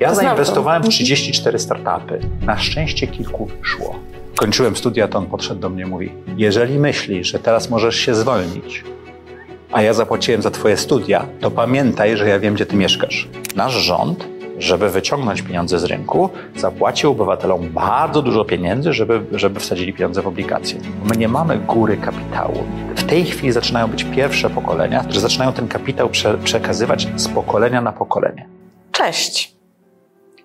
Ja to. zainwestowałem w Mhm. 34 startupy. Na szczęście kilku szło. Kończyłem studia, to on podszedł do mnie i mówi: Jeżeli myślisz, że teraz możesz się zwolnić, a ja zapłaciłem za twoje studia, to pamiętaj, że ja wiem, gdzie ty mieszkasz. Nasz rząd, żeby wyciągnąć pieniądze z rynku, zapłacił obywatelom bardzo dużo pieniędzy, żeby, żeby wsadzili pieniądze w obligacje. My nie mamy góry kapitału. W tej chwili zaczynają być pierwsze pokolenia, które zaczynają ten kapitał prze, przekazywać z pokolenia na pokolenie. Cześć.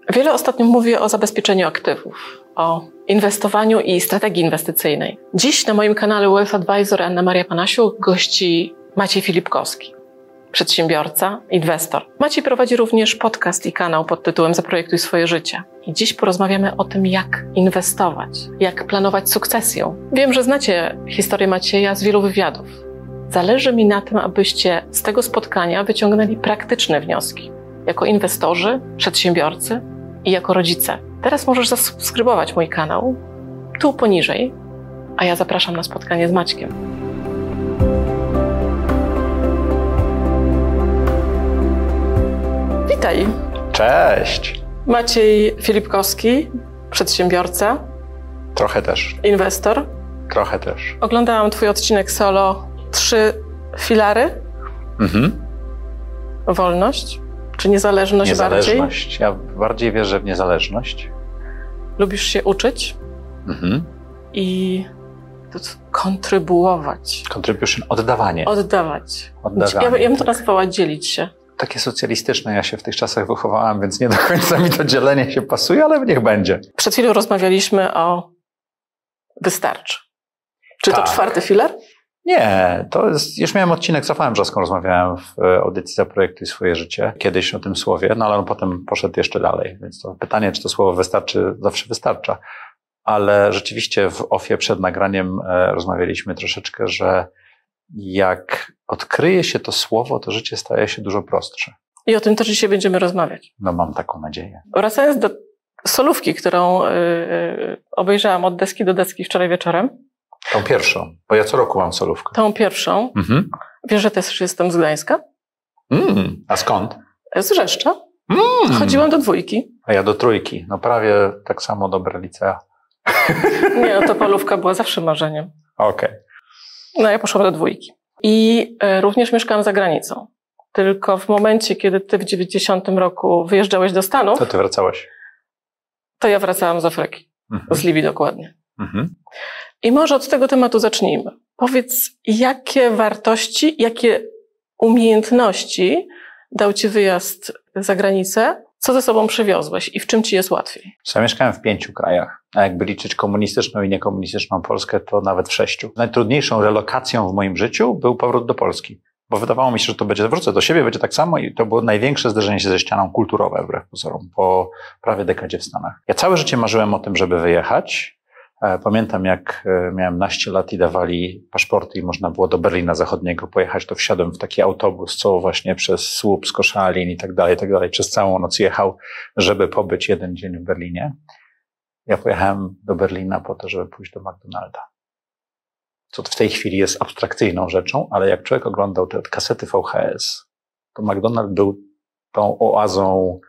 Wiele ostatnio mówię o zabezpieczeniu aktywów, o inwestowaniu i strategii inwestycyjnej. Dziś na moim kanale Wealth Advisor Anna Maria Panasiuk gości Maciej Filipkowski, przedsiębiorca, inwestor. Maciej prowadzi również podcast i kanał pod tytułem Zaprojektuj swoje życie. I dziś porozmawiamy o tym, jak inwestować, jak planować sukcesję. Wiem, że znacie historię Macieja z wielu wywiadów. Zależy mi na tym, abyście z tego spotkania wyciągnęli praktyczne wnioski jako inwestorzy, przedsiębiorcy i jako rodzice. Teraz możesz zasubskrybować mój kanał tu poniżej, a ja zapraszam na spotkanie z Maćkiem. Witaj, Cześć! Maciej Filipkowski, przedsiębiorca, Trochę też, inwestor. trochę też. Oglądałam Twój odcinek solo Trzy filary. Mhm. Wolność czy niezależność, bardziej? Niezależność. Ja bardziej wierzę w niezależność. Lubisz się uczyć Mhm. i to kontrybuować. Contribution, oddawanie. Oddawać. Oddawanie, Ja, ja bym to tak. nazwała dzielić się. Takie socjalistyczne, ja się w tych czasach wychowałam, więc nie do końca mi to dzielenie się pasuje, ale niech będzie. Przed chwilą rozmawialiśmy o wystarczy. Czy to Tak. czwarty filar? Nie, to jest, już miałem odcinek z Rafałem rozmawiałem w e, audycji Zaprojektuj swoje życie, kiedyś o tym słowie, no ale on potem poszedł jeszcze dalej, więc to pytanie, czy to słowo wystarczy, zawsze wystarcza. Ale rzeczywiście w ofie przed nagraniem e, rozmawialiśmy troszeczkę, że jak odkryje się to słowo, to życie staje się dużo prostsze. I o tym też dzisiaj będziemy rozmawiać. No mam taką nadzieję. Wracając do solówki, którą y, y, obejrzałam od deski do deski wczoraj wieczorem, Tą pierwszą, bo ja co roku mam solówkę. tą pierwszą, Mhm. wiesz, że też jestem z Gdańska? Mm, a skąd? Z Rzeszcza. Mm. Chodziłam do dwójki. A ja do trójki, no prawie tak samo dobre licea. Nie, no to polówka była zawsze marzeniem. Okej. No ja poszłam do dwójki. I e, również mieszkałam za granicą. Tylko w momencie, kiedy ty w 90 roku wyjeżdżałeś do Stanów, To ty wracałeś. to ja wracałam z Afryki. Mhm. Z Libii dokładnie. Mhm. I może od tego tematu zacznijmy. Powiedz, jakie wartości, jakie umiejętności dał ci wyjazd za granicę? Co ze sobą przywiozłeś i w czym ci jest łatwiej? Ja mieszkałem w pięciu krajach, a jakby liczyć komunistyczną i niekomunistyczną Polskę, to nawet w sześciu. Najtrudniejszą relokacją w moim życiu był powrót do Polski. Bo wydawało mi się, że to będzie, wrócę do siebie, będzie tak samo i to było największe zderzenie się ze ścianą kulturowe, wbrew pozorom, po prawie dekadzie w Stanach. Ja całe życie marzyłem o tym, żeby wyjechać. E, Pamiętam, jak e, miałem naście lat i dawali paszporty i można było do Berlina Zachodniego pojechać, to wsiadłem w taki autobus, co właśnie przez słup z Koszalin i tak dalej, i tak dalej, przez całą noc jechał, żeby pobyć jeden dzień w Berlinie. Ja pojechałem do Berlina po to, żeby pójść do McDonalda. Co w tej chwili jest abstrakcyjną rzeczą, ale jak człowiek oglądał te kasety VHS, to McDonald był tą oazą,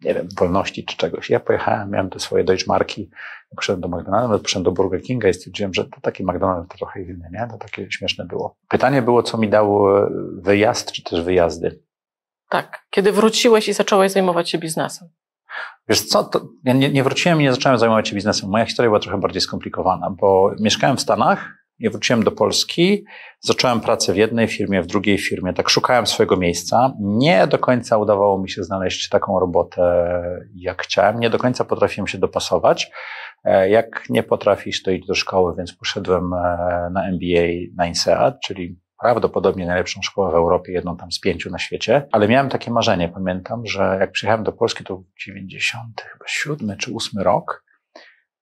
nie wiem, wolności czy czegoś. Ja pojechałem, miałem te swoje Deutschmarki, poszedłem do McDonalda, poszedłem do Burger Kinga i stwierdziłem, że to taki McDonald's to trochę inny, nie? To takie śmieszne było. Pytanie było, co mi dał wyjazd, czy też wyjazdy. Tak, kiedy wróciłeś i zacząłeś zajmować się biznesem. Wiesz co, to ja nie, nie wróciłem i nie zacząłem zajmować się biznesem. Moja historia była trochę bardziej skomplikowana, bo mieszkałem w Stanach, nie wróciłem do Polski, zacząłem pracę w jednej firmie, w drugiej firmie, tak szukałem swojego miejsca. Nie do końca udawało mi się znaleźć taką robotę, jak chciałem. Nie do końca potrafiłem się dopasować. E, Jak nie potrafisz, to idź do szkoły, więc poszedłem e, na MBA na INSEAD, czyli prawdopodobnie najlepszą szkołę w Europie, jedną tam z pięciu na świecie, ale miałem takie marzenie, pamiętam, że jak przyjechałem do Polski, to był 90, chyba czy ósmy rok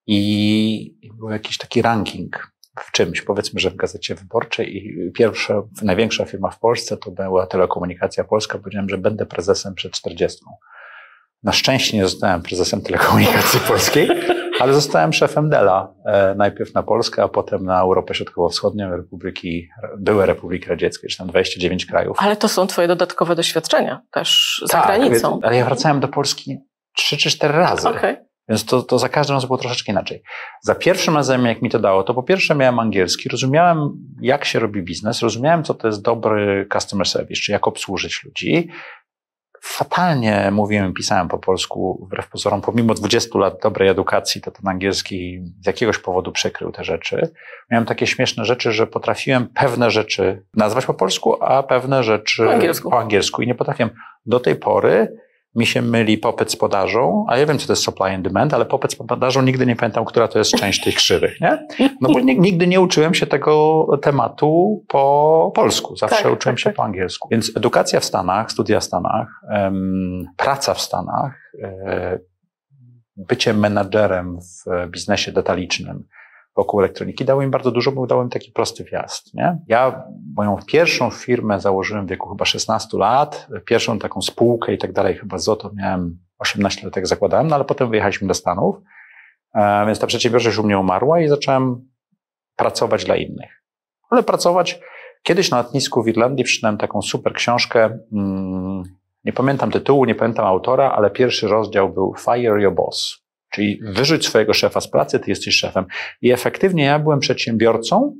i i był jakiś taki ranking w czymś, powiedzmy, że w Gazecie Wyborczej i pierwsza, największa firma w Polsce to była Telekomunikacja Polska, powiedziałem, że będę prezesem przed 40. Na szczęście nie zostałem prezesem Telekomunikacji Polskiej, Ale zostałem szefem Dela. E, najpierw na Polskę, a potem na Europę Środkowo-Wschodnią, Republiki, były Republiki Radzieckie, czy tam 29 krajów. Ale to są twoje dodatkowe doświadczenia też za tak, granicą. Ale ja wracałem do Polski trzy czy cztery razy. Okay. Więc to, to za każdym razem było troszeczkę inaczej. Za pierwszym razem, jak mi to dało, to po pierwsze miałem angielski, rozumiałem, jak się robi biznes, rozumiałem, co to jest dobry customer service, czy jak obsłużyć ludzi. Fatalnie mówiłem, pisałem po polsku, wbrew pozorom, pomimo 20 lat dobrej edukacji, to ten angielski z jakiegoś powodu przekrył te rzeczy. Miałem takie śmieszne rzeczy, że potrafiłem pewne rzeczy nazwać po polsku, a pewne rzeczy po angielsku, po angielsku. i nie potrafiłem do tej pory mi się myli popyt z podażą, a ja wiem, co to jest supply and demand, ale popyt z podażą nigdy nie pamiętam, która to jest część tych krzywych, nie? No bo nigdy nie uczyłem się tego tematu po polsku, zawsze tak, uczyłem tak, się tak. po angielsku. Więc edukacja w Stanach, studia w Stanach, um, praca w Stanach, um, bycie menadżerem w biznesie detalicznym, wokół elektroniki dało im bardzo dużo, bo dało im taki prosty wjazd. Nie? Ja moją pierwszą firmę założyłem w wieku chyba 16 lat, pierwszą taką spółkę i tak dalej, chyba z Oto miałem 18 lat, jak zakładałem, no ale potem wyjechaliśmy do Stanów, e, więc ta przedsiębiorczość u mnie umarła i zacząłem pracować dla innych. Ale pracować, kiedyś na lotnisku w Irlandii przeczytałem taką super książkę, mm, nie pamiętam tytułu, nie pamiętam autora, ale pierwszy rozdział był Fire Your Boss. Czyli wyrzuć swojego szefa z pracy, ty jesteś szefem. I efektywnie ja byłem przedsiębiorcą,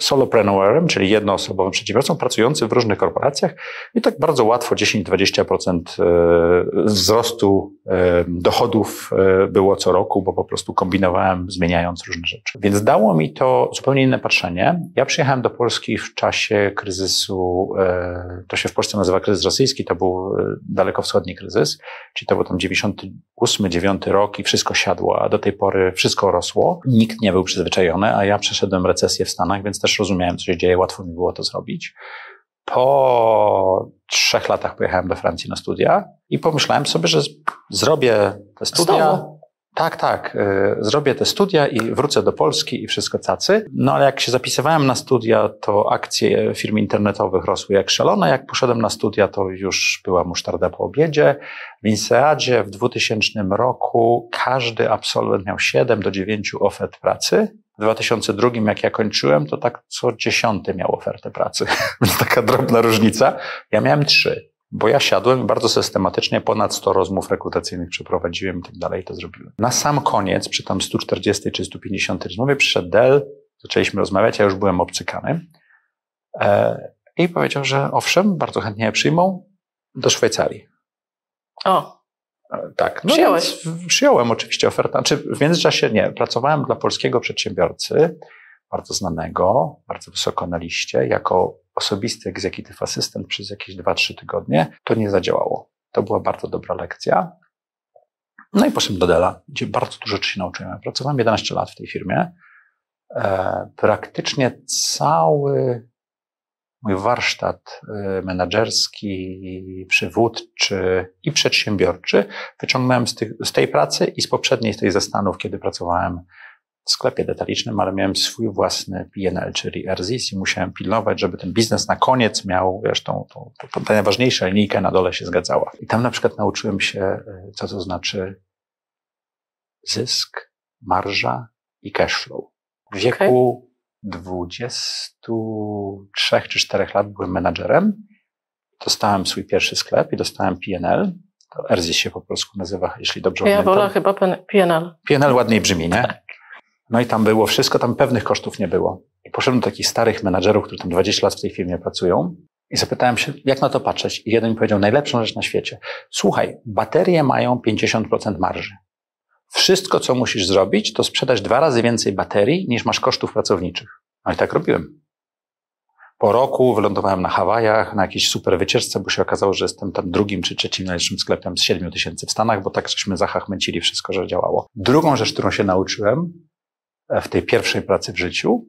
solopreneurem, czyli jednoosobowym przedsiębiorcą pracującym w różnych korporacjach i tak bardzo łatwo 10-20% e, wzrostu e, dochodów e, było co roku, bo po prostu kombinowałem, zmieniając różne rzeczy. Więc dało mi to zupełnie inne patrzenie. Ja przyjechałem do Polski w czasie kryzysu, to się w Polsce nazywa kryzys rosyjski, to był dalekowschodni kryzys, czyli to był tam 98-9 rok i wszystko siadło, a do tej pory wszystko rosło. Nikt nie był przyzwyczajony, a ja przeszedłem recesję w Stanach, więc więc też rozumiałem, co się dzieje, łatwo mi było to zrobić. Po trzech latach pojechałem do Francji na studia i pomyślałem sobie, że zrobię te studia. Znowu? Tak, tak. Y, zrobię te studia i wrócę do Polski i wszystko cacy. No ale jak się zapisywałem na studia, to akcje firm internetowych rosły jak szalone. Jak poszedłem na studia, to już była musztarda po obiedzie. W Inseadzie w 2000 roku każdy absolwent miał 7 do 9 ofert pracy. W 2002, jak ja kończyłem, to tak co dziesiąty miał ofertę pracy. Taka drobna różnica. Ja miałem trzy, bo ja siadłem bardzo systematycznie ponad 100 rozmów rekrutacyjnych przeprowadziłem i tak dalej, to zrobiłem. Na sam koniec, przy tam 140 czy 150 rozmowie, przyszedł Dell, zaczęliśmy rozmawiać, ja już byłem obcykany. E, I powiedział, że owszem, bardzo chętnie je przyjmą do Szwajcarii. O, tak. No Przyjąłeś? Przyjąłem oczywiście ofertę. Znaczy w międzyczasie nie. Pracowałem dla polskiego przedsiębiorcy, bardzo znanego, bardzo wysoko na liście, jako osobisty executive assistant przez jakieś 2-3 tygodnie. To nie zadziałało. To była bardzo dobra lekcja. No i poszedłem do Dela, gdzie bardzo dużo rzeczy się nauczyłem. Pracowałem 11 lat w tej firmie. E, praktycznie cały mój warsztat y, menedżerski, przywódczy i przedsiębiorczy wyciągnąłem z, tych, z tej pracy i z poprzedniej, z tej ze Stanów, kiedy pracowałem w sklepie detalicznym, ale miałem swój własny PNL, czyli RZIS i musiałem pilnować, żeby ten biznes na koniec miał, wiesz, tą, tą, tą, tą najważniejsza linijka na dole się zgadzała. I tam na przykład nauczyłem się, y, co to znaczy zysk, marża i cash flow. W wieku 23 czy 4 lat byłem menadżerem. Dostałem swój pierwszy sklep i dostałem PNL. To Erzis się po polsku nazywa, jeśli dobrze ja pamiętam. Ja wolę chyba PNL. PNL ładniej brzmi, nie? Tak. No i tam było wszystko, tam pewnych kosztów nie było. I poszedłem do takich starych menadżerów, którzy tam 20 lat w tej firmie pracują i zapytałem się, jak na to patrzeć. I jeden mi powiedział, najlepszą rzecz na świecie. Słuchaj, baterie mają 50% marży. Wszystko, co musisz zrobić, to sprzedać dwa razy więcej baterii, niż masz kosztów pracowniczych. I tak robiłem. Po roku wylądowałem na Hawajach, na jakiejś super wycieczce, bo się okazało, że jestem tam drugim czy trzecim najlepszym sklepem z siedmiu tysięcy w Stanach, bo tak żeśmy zachachmęcili wszystko, że działało. Drugą rzecz, którą się nauczyłem e, w tej pierwszej pracy w życiu,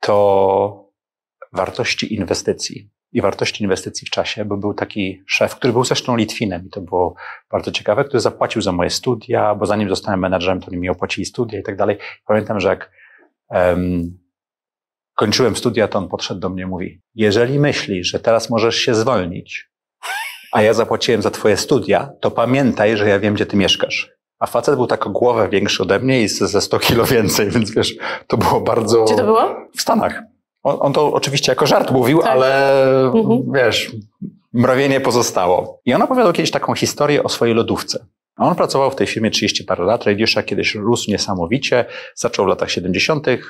to wartości inwestycji i wartości inwestycji w czasie, bo był taki szef, który był zresztą Litwinem i to było bardzo ciekawe, który zapłacił za moje studia, bo zanim zostałem menadżerem, to oni mi opłacili studia i tak dalej. Pamiętam, że jak um, kończyłem studia, to on podszedł do mnie i mówi, jeżeli myślisz, że teraz możesz się zwolnić, a ja zapłaciłem za twoje studia, to pamiętaj, że ja wiem, gdzie ty mieszkasz. A facet był tak o głowę większy ode mnie i ze 100 kilo więcej, więc wiesz, to było bardzo... Gdzie to było? W Stanach. On, on to oczywiście jako żart mówił, tak. ale mhm. wiesz, mrowienie pozostało. I on opowiadał kiedyś taką historię o swojej lodówce. On pracował w tej firmie 30 parę lat. Radiusza kiedyś rósł niesamowicie. Zaczął w latach 70. Y,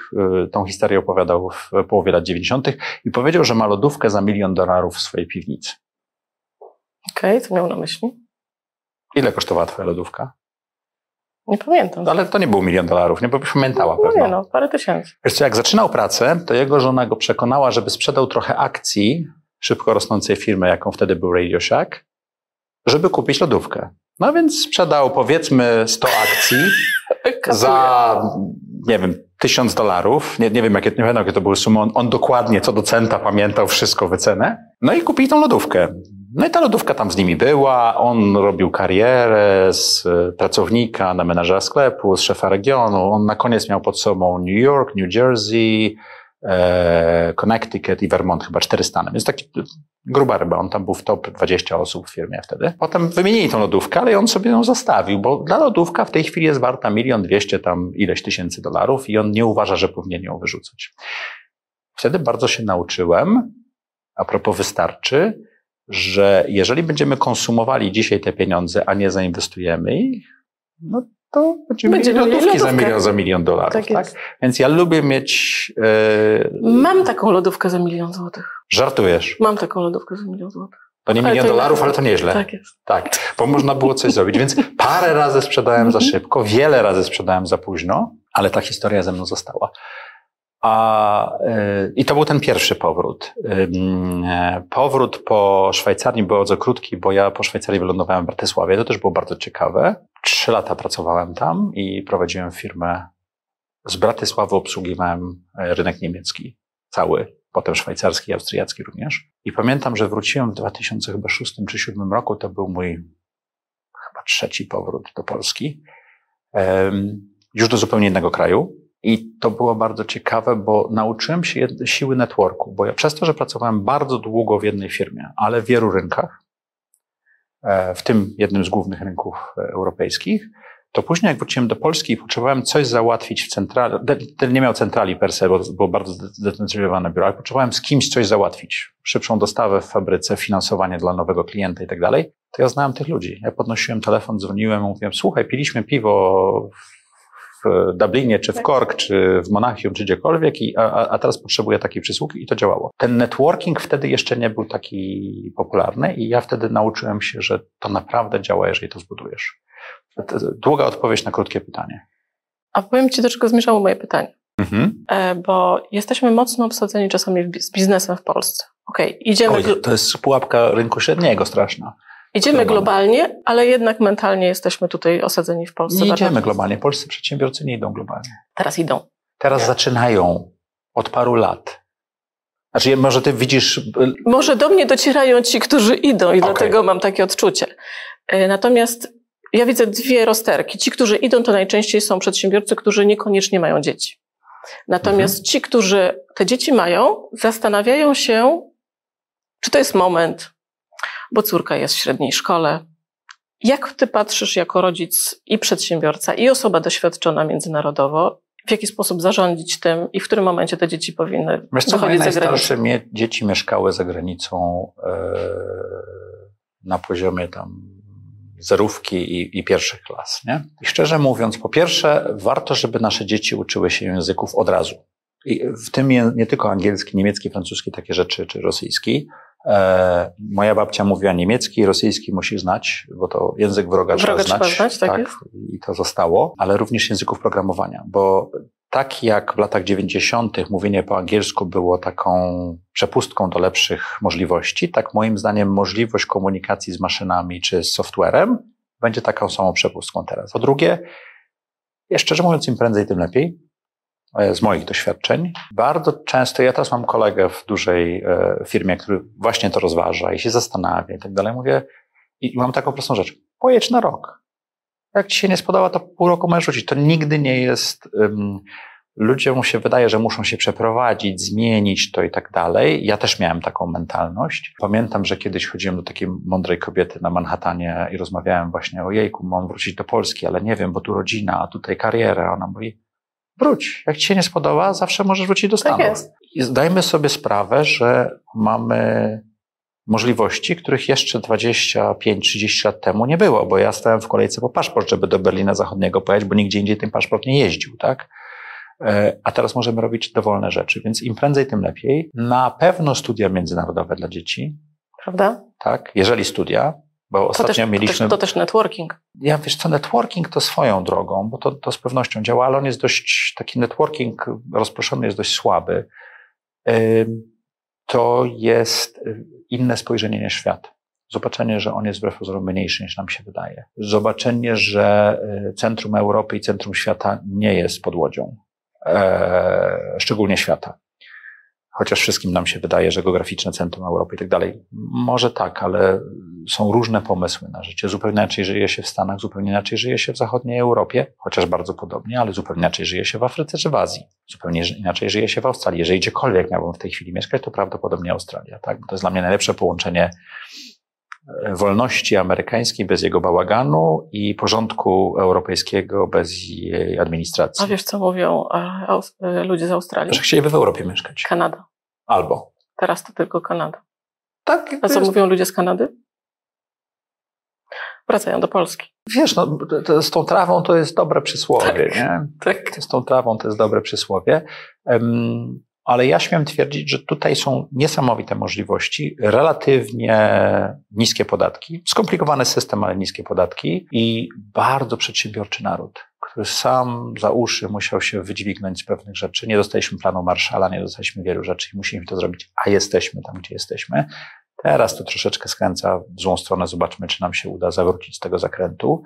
tą historię opowiadał w połowie lat 90. i powiedział, że ma lodówkę za milion dolarów w swojej piwnicy. Okej, okay, co miał na myśli? Ile kosztowała twoja lodówka? Nie pamiętam. No, ale to nie był milion dolarów, nie? Bo pamiętała no, pewno. nie no, parę tysięcy. Wiesz co, jak zaczynał pracę, to jego żona go przekonała, żeby sprzedał trochę akcji szybko rosnącej firmy, jaką wtedy był Radio Shack, żeby kupić lodówkę. No więc sprzedał powiedzmy 100 akcji za, nie wiem, tysiąc dolarów. Nie, nie wiem, jakie, nie wiem, jakie to były sumy. On, on, dokładnie co do centa pamiętał wszystko, wycenę. No i kupili tą lodówkę. No i ta lodówka tam z nimi była. On robił karierę z e, pracownika na menadżera sklepu, z szefa regionu. On na koniec miał pod sobą New York, New Jersey, Connecticut i Vermont, chyba cztery stany. Więc taki gruba ryba. On tam był w top 20 osób w firmie wtedy. Potem wymienili tą lodówkę, ale on sobie ją zostawił, bo dla lodówka w tej chwili jest warta milion dwieście tam ileś tysięcy dolarów i on nie uważa, że powinien ją wyrzucać. Wtedy bardzo się nauczyłem, a propos wystarczy, że jeżeli będziemy konsumowali dzisiaj te pieniądze, a nie zainwestujemy ich, no to będziemy Będzie mieli lodówki za milion, za milion dolarów. Tak, tak? Więc ja lubię mieć... Yy... Mam taką lodówkę za milion złotych. Żartujesz? Mam taką lodówkę za milion złotych. To nie milion dolarów, ale to nieźle. Tak jest. Tak, bo można było coś zrobić. Więc parę razy sprzedałem za mhm. szybko, wiele razy sprzedałem za późno, ale ta historia ze mną została. A, y, I to był ten pierwszy powrót. Powrót po Szwajcarii był bardzo krótki, bo ja po Szwajcarii wylądowałem w Bratysławie. To też było bardzo ciekawe. Trzy lata pracowałem tam i prowadziłem firmę. Z Bratysławy obsługiwałem e, rynek niemiecki cały, potem szwajcarski, austriacki również. I pamiętam, że wróciłem w 2006 czy 2007 roku. To był mój chyba trzeci powrót do Polski. Już do zupełnie innego kraju i to było bardzo ciekawe, bo nauczyłem się siły networku, bo ja przez to, że pracowałem bardzo długo w jednej firmie, ale w wielu rynkach, w tym jednym z głównych rynków e, europejskich, to później jak wróciłem do Polski i potrzebowałem coś załatwić w centrali, Dell nie miał centrali per se, bo było bardzo zdecentralizowane biuro, ale potrzebowałem z kimś coś załatwić. Szybszą dostawę w fabryce, finansowanie dla nowego klienta i tak dalej. To ja znałem tych ludzi. Ja podnosiłem telefon, dzwoniłem, mówiłem, słuchaj, piliśmy piwo w Dublinie, czy w Cork, czy w Monachium, czy gdziekolwiek, i, a, a teraz potrzebuję takiej przysługi i to działało. Ten networking wtedy jeszcze nie był taki popularny i ja wtedy nauczyłem się, że to naprawdę działa, jeżeli to zbudujesz. Długa odpowiedź na krótkie pytanie. A powiem Ci, do czego zmierzało moje pytanie. Mhm. E, bo jesteśmy mocno obsadzeni czasami z biznesem w Polsce. Okej, okay, idziemy. Oj, to jest pułapka rynku średniego straszna. Idziemy globalnie, ale jednak mentalnie jesteśmy tutaj osadzeni w Polsce. Nie idziemy globalnie. Polscy przedsiębiorcy nie idą globalnie. Teraz idą. Teraz zaczynają od paru lat. Znaczy, może ty widzisz. Y, może do mnie docierają ci, którzy idą, i okay. dlatego mam takie odczucie. E, natomiast ja widzę dwie rozterki. Ci, którzy idą, to najczęściej są przedsiębiorcy, którzy niekoniecznie mają dzieci. Natomiast mhm. ci, którzy te dzieci mają, zastanawiają się, czy to jest moment, bo córka jest w średniej szkole. Jak ty patrzysz jako rodzic i przedsiębiorca, i osoba doświadczona międzynarodowo, w jaki sposób zarządzić tym i w którym momencie te dzieci powinny Wiesz co, wychodzić za granicę? Mie- dzieci mieszkały za granicą e, na poziomie tam zerówki i, i pierwszych klas. Nie? I szczerze mówiąc, po pierwsze, warto, żeby nasze dzieci uczyły się języków od razu. I w tym nie, nie tylko angielski, niemiecki, francuski, takie rzeczy, czy rosyjski, E, moja babcia mówiła niemiecki, rosyjski musi znać, bo to język wroga, wroga trzeba znać. Trzeba znać tak, tak I to zostało, ale również języków programowania, bo tak jak w latach 90. mówienie po angielsku było taką przepustką do lepszych możliwości, tak moim zdaniem możliwość komunikacji z maszynami czy z softwarem będzie taką samą przepustką teraz. Po drugie, szczerze mówiąc, im prędzej, tym lepiej. E, z moich doświadczeń. Bardzo często, ja teraz mam kolegę w dużej e, firmie, który właśnie to rozważa i się zastanawia i tak dalej. Mówię, i mam taką prostą rzecz. Pojedź na rok. Jak ci się nie spodoba, to pół roku możesz rzucić. To nigdy nie jest um, ludziom się wydaje, że muszą się przeprowadzić, zmienić to i tak dalej. Ja też miałem taką mentalność. Pamiętam, że kiedyś chodziłem do takiej mądrej kobiety na Manhattanie i rozmawiałem właśnie o jejku, mam wrócić do Polski, ale nie wiem, bo tu rodzina, a tutaj kariera. Ona mówi, wróć. Jak ci się nie spodoba, zawsze możesz wrócić do Tak Stanów. jest. I zdajmy sobie sprawę, że mamy możliwości, których jeszcze 25-30 lat temu nie było, bo ja stałem w kolejce po paszport, żeby do Berlina Zachodniego pojechać, bo nigdzie indziej ten paszport nie jeździł, tak? E, A teraz możemy robić dowolne rzeczy, więc im prędzej, tym lepiej. Na pewno studia międzynarodowe dla dzieci, Prawda? tak? Jeżeli studia, bo To ostatnio też, to, mieliśmy... też, to też networking. Ja wiesz co, networking to swoją drogą, bo to, to z pewnością działa, ale on jest dość, taki networking rozproszony jest dość słaby. To jest y, inne spojrzenie na świat. Zobaczenie, że on jest wbrew pozorom mniejszy niż nam się wydaje. Zobaczenie, że y, centrum Europy i centrum świata nie jest pod łodzią. E, szczególnie świata. Chociaż wszystkim nam się wydaje, że geograficzne centrum Europy i tak dalej. Może tak, ale są różne pomysły na życie. Zupełnie inaczej żyje się w Stanach, zupełnie inaczej żyje się w zachodniej Europie, chociaż bardzo podobnie, ale zupełnie inaczej żyje się w Afryce czy w Azji. Zupełnie inaczej żyje się w Australii. Jeżeli gdziekolwiek miałbym w tej chwili mieszkać, to prawdopodobnie Australia. Tak? Bo to jest dla mnie najlepsze połączenie wolności amerykańskiej bez jego bałaganu i porządku europejskiego bez jej administracji. A wiesz, co mówią e, e, ludzie z Australii? Że chcieliby w Europie mieszkać. Kanada. Albo. Teraz to tylko Kanada. Tak, A co jest- mówią ludzie z Kanady? Wracają do Polski. Wiesz, no, z tą trawą to jest dobre przysłowie, Tak. nie? Tak. Z tą trawą to jest dobre przysłowie. Ale ja śmiem twierdzić, że tutaj są niesamowite możliwości, relatywnie niskie podatki, skomplikowany system, ale niskie podatki i bardzo przedsiębiorczy naród, który sam za uszy musiał się wydźwignąć z pewnych rzeczy. Nie dostaliśmy planu Marszala, nie dostaliśmy wielu rzeczy i musimy to zrobić, a jesteśmy tam, gdzie jesteśmy. Teraz to troszeczkę skręca w złą stronę. Zobaczmy, czy nam się uda zawrócić z tego zakrętu.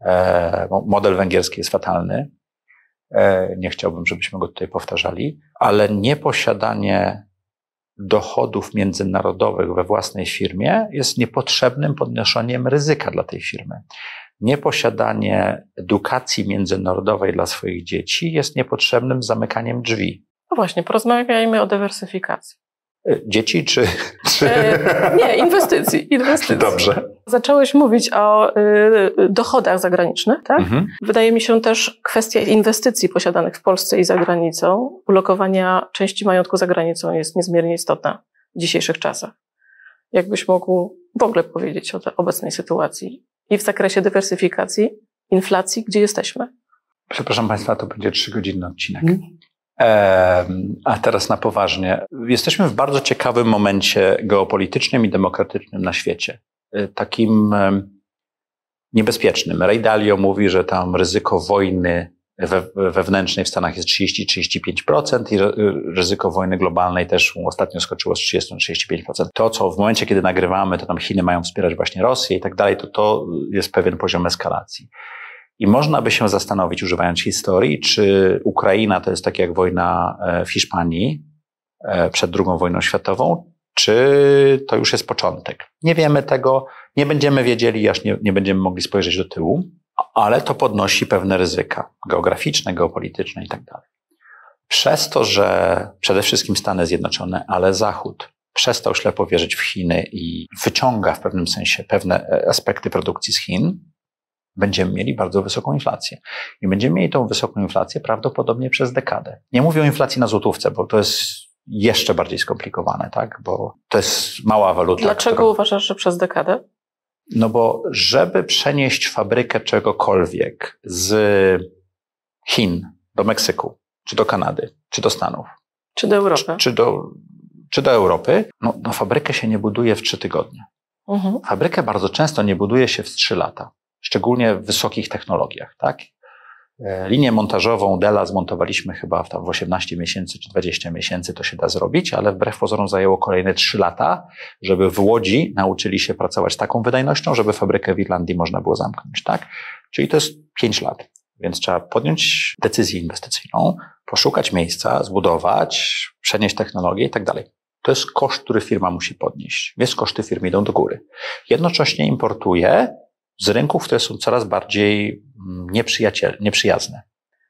E, mo- model węgierski jest fatalny. E, Nie chciałbym, żebyśmy go tutaj powtarzali, ale nieposiadanie dochodów międzynarodowych we własnej firmie jest niepotrzebnym podnoszeniem ryzyka dla tej firmy. Nieposiadanie edukacji międzynarodowej dla swoich dzieci jest niepotrzebnym zamykaniem drzwi. No właśnie, porozmawiajmy o dywersyfikacji. E, Dzieci czy. czy... E, nie, inwestycji. inwestycji. Dobrze. Zacząłeś mówić o y, dochodach zagranicznych, tak? Mhm. Wydaje mi się też kwestia inwestycji posiadanych w Polsce i za granicą, ulokowania części majątku za granicą jest niezmiernie istotna w dzisiejszych czasach. Jakbyś mógł w ogóle powiedzieć o tej obecnej sytuacji i w zakresie dywersyfikacji, inflacji, gdzie jesteśmy? Przepraszam Państwa, to będzie trzygodzinny odcinek. Mhm. A teraz na poważnie. Jesteśmy w bardzo ciekawym momencie geopolitycznym i demokratycznym na świecie. Y, Takim niebezpiecznym. Ray Dalio mówi, że tam ryzyko wojny we, wewnętrznej w Stanach jest 30-35% i ry- ryzyko wojny globalnej też ostatnio skoczyło z 30 na 35%. To, co w momencie, kiedy nagrywamy, to tam Chiny mają wspierać właśnie Rosję i tak dalej, to to jest pewien poziom eskalacji. I można by się zastanowić, używając historii, czy Ukraina to jest tak jak wojna e, w Hiszpanii e, przed II wojną światową, czy to już jest początek. Nie wiemy tego, nie będziemy wiedzieli, aż nie, nie będziemy mogli spojrzeć do tyłu, ale to podnosi pewne ryzyka geograficzne, geopolityczne i tak. Przez to, że przede wszystkim Stany Zjednoczone, ale Zachód przestał ślepo wierzyć w Chiny i wyciąga w pewnym sensie pewne e, aspekty produkcji z Chin, będziemy mieli bardzo wysoką inflację. I będziemy mieli tą wysoką inflację prawdopodobnie przez dekadę. Nie mówię o inflacji na złotówce, bo to jest jeszcze bardziej skomplikowane, tak? Bo to jest mała waluta. Dlaczego która- uważasz, że przez dekadę? no bo żeby przenieść fabrykę czegokolwiek z Chin do Meksyku, czy do Kanady, czy do Stanów, Czy do Europy? czy do, czy do Europy, no, no fabrykę się nie buduje w trzy tygodnie. Mhm. Fabrykę bardzo często nie buduje się w trzy lata, szczególnie w wysokich technologiach, tak? E, Linię montażową Dela zmontowaliśmy chyba w, tam w 18 miesięcy czy 20 miesięcy, to się da zrobić, ale wbrew pozorom zajęło kolejne 3 lata, żeby w Łodzi nauczyli się pracować z taką wydajnością, żeby fabrykę w Irlandii można było zamknąć, tak? Czyli to jest 5 lat. Więc trzeba podjąć decyzję inwestycyjną, poszukać miejsca, zbudować, przenieść technologię i tak dalej. To jest koszt, który firma musi podnieść, więc koszty firmy idą do góry. Jednocześnie importuje z rynków, które są coraz bardziej mm, nieprzyjazne.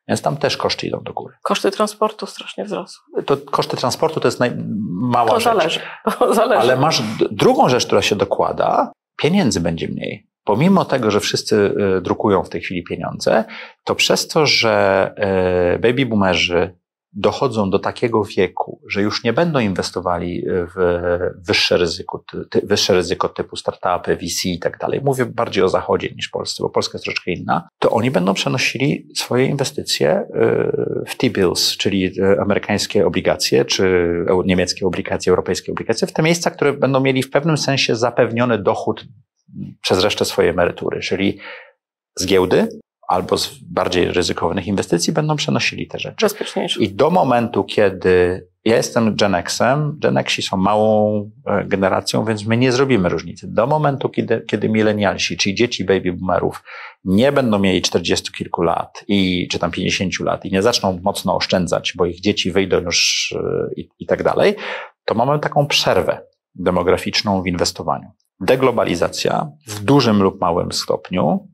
Więc tam też koszty idą do góry. Koszty transportu strasznie wzrosły. To koszty transportu to jest naj, mała To rzecz. zależy. To zależy. Ale masz drugą rzecz, która się dokłada, pieniędzy będzie mniej. Pomimo tego, że wszyscy y, drukują w tej chwili pieniądze, to przez to, że y, baby boomerzy dochodzą do takiego wieku, że już nie będą inwestowali w wyższe ryzyko, ty, wyższe ryzyko typu startupy, VC i tak dalej. Mówię bardziej o Zachodzie niż Polsce, bo Polska jest troszeczkę inna. To oni będą przenosili swoje inwestycje y, w T-bills, czyli y, amerykańskie obligacje, czy niemieckie obligacje, europejskie obligacje, w te miejsca, które będą mieli w pewnym sensie zapewniony dochód przez resztę swojej emerytury, czyli z giełdy albo z bardziej ryzykownych inwestycji będą przenosili te rzeczy. Bezpieczniejsze. I do momentu, kiedy ja jestem Gen Xem, Gen Xi są małą e, generacją, więc my nie zrobimy różnicy. Do momentu, kiedy, kiedy milenialsi, czyli dzieci baby boomerów, nie będą mieli 40 kilku lat i, czy tam 50 lat i nie zaczną mocno oszczędzać, bo ich dzieci wyjdą już e, i, i tak dalej, to mamy taką przerwę demograficzną w inwestowaniu. Deglobalizacja w dużym lub małym stopniu,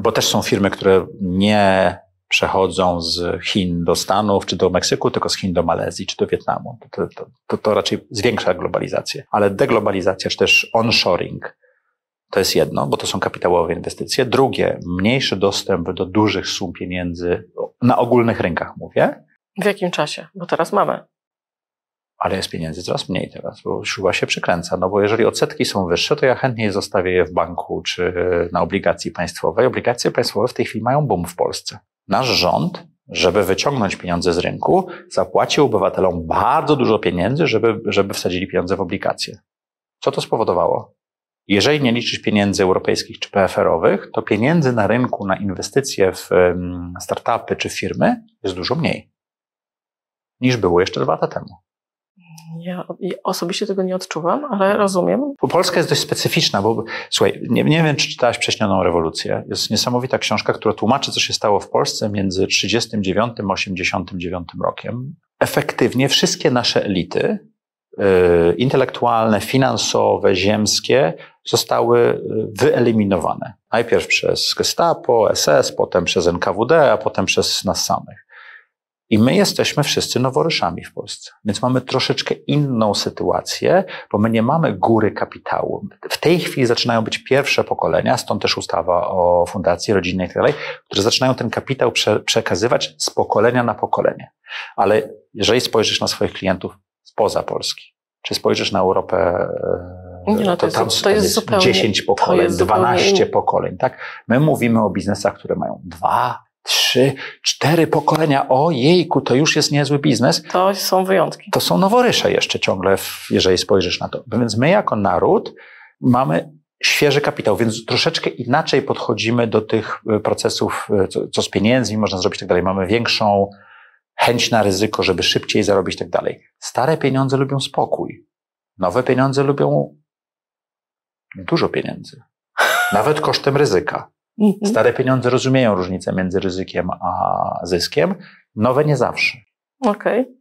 bo też są firmy, które nie przechodzą z Chin do Stanów czy do Meksyku, tylko z Chin do Malezji czy do Wietnamu. To, to, to, to raczej zwiększa globalizację. Ale deglobalizacja czy też onshoring to jest jedno, bo to są kapitałowe inwestycje. Drugie, mniejszy dostęp do dużych sum pieniędzy na ogólnych rynkach mówię, W jakim czasie? Bo teraz mamy. Ale jest pieniędzy coraz mniej teraz, bo śruba się przykręca. No bo jeżeli odsetki są wyższe, to ja chętniej zostawię je w banku czy na obligacji państwowej. Obligacje państwowe w tej chwili mają boom w Polsce. Nasz rząd, żeby wyciągnąć pieniądze z rynku, zapłacił obywatelom bardzo dużo pieniędzy, żeby, żeby wsadzili pieniądze w obligacje. Co to spowodowało? Jeżeli nie liczysz pieniędzy europejskich czy PFR-owych, to pieniędzy na rynku na inwestycje w startupy czy firmy jest dużo mniej niż było jeszcze dwa lata temu. Ja osobiście tego nie odczuwam, ale rozumiem. Bo Polska jest dość specyficzna, bo słuchaj, nie, nie wiem, czy czytałaś Prześnioną rewolucję. Jest niesamowita książka, która tłumaczy, co się stało w Polsce między 39 a 89 rokiem. Efektywnie wszystkie nasze elity, yy, intelektualne, finansowe, ziemskie, zostały y, wyeliminowane. Najpierw przez Gestapo, SS, potem przez NKWD, a potem przez nas samych. I my jesteśmy wszyscy noworyszami w Polsce. Więc mamy troszeczkę inną sytuację, bo my nie mamy góry kapitału. W tej chwili zaczynają być pierwsze pokolenia, stąd też ustawa o fundacji rodzinnej i tak dalej, które zaczynają ten kapitał prze, przekazywać z pokolenia na pokolenie. Ale jeżeli spojrzysz na swoich klientów spoza Polski, czy spojrzysz na Europę, e, Nie, no, to jest- tam, to jest jest zupełnie- 10 to pokoleń, jest zupełnie 12 inne. pokoleń, tak? My mówimy o biznesach, które mają dwa, trzy, cztery pokolenia. O jejku, to już jest niezły biznes. To są wyjątki. To są noworysze jeszcze ciągle, jeżeli spojrzysz na to. Więc my jako naród mamy świeży kapitał, więc troszeczkę inaczej podchodzimy do tych y, procesów, y, co, co z pieniędzmi można zrobić i tak dalej. Mamy większą chęć na ryzyko, żeby szybciej zarobić i tak dalej. Stare pieniądze lubią spokój. Nowe pieniądze lubią dużo pieniędzy. Nawet kosztem ryzyka. Mhm. Stare pieniądze rozumieją różnicę między ryzykiem a zyskiem, nowe nie zawsze. Okej.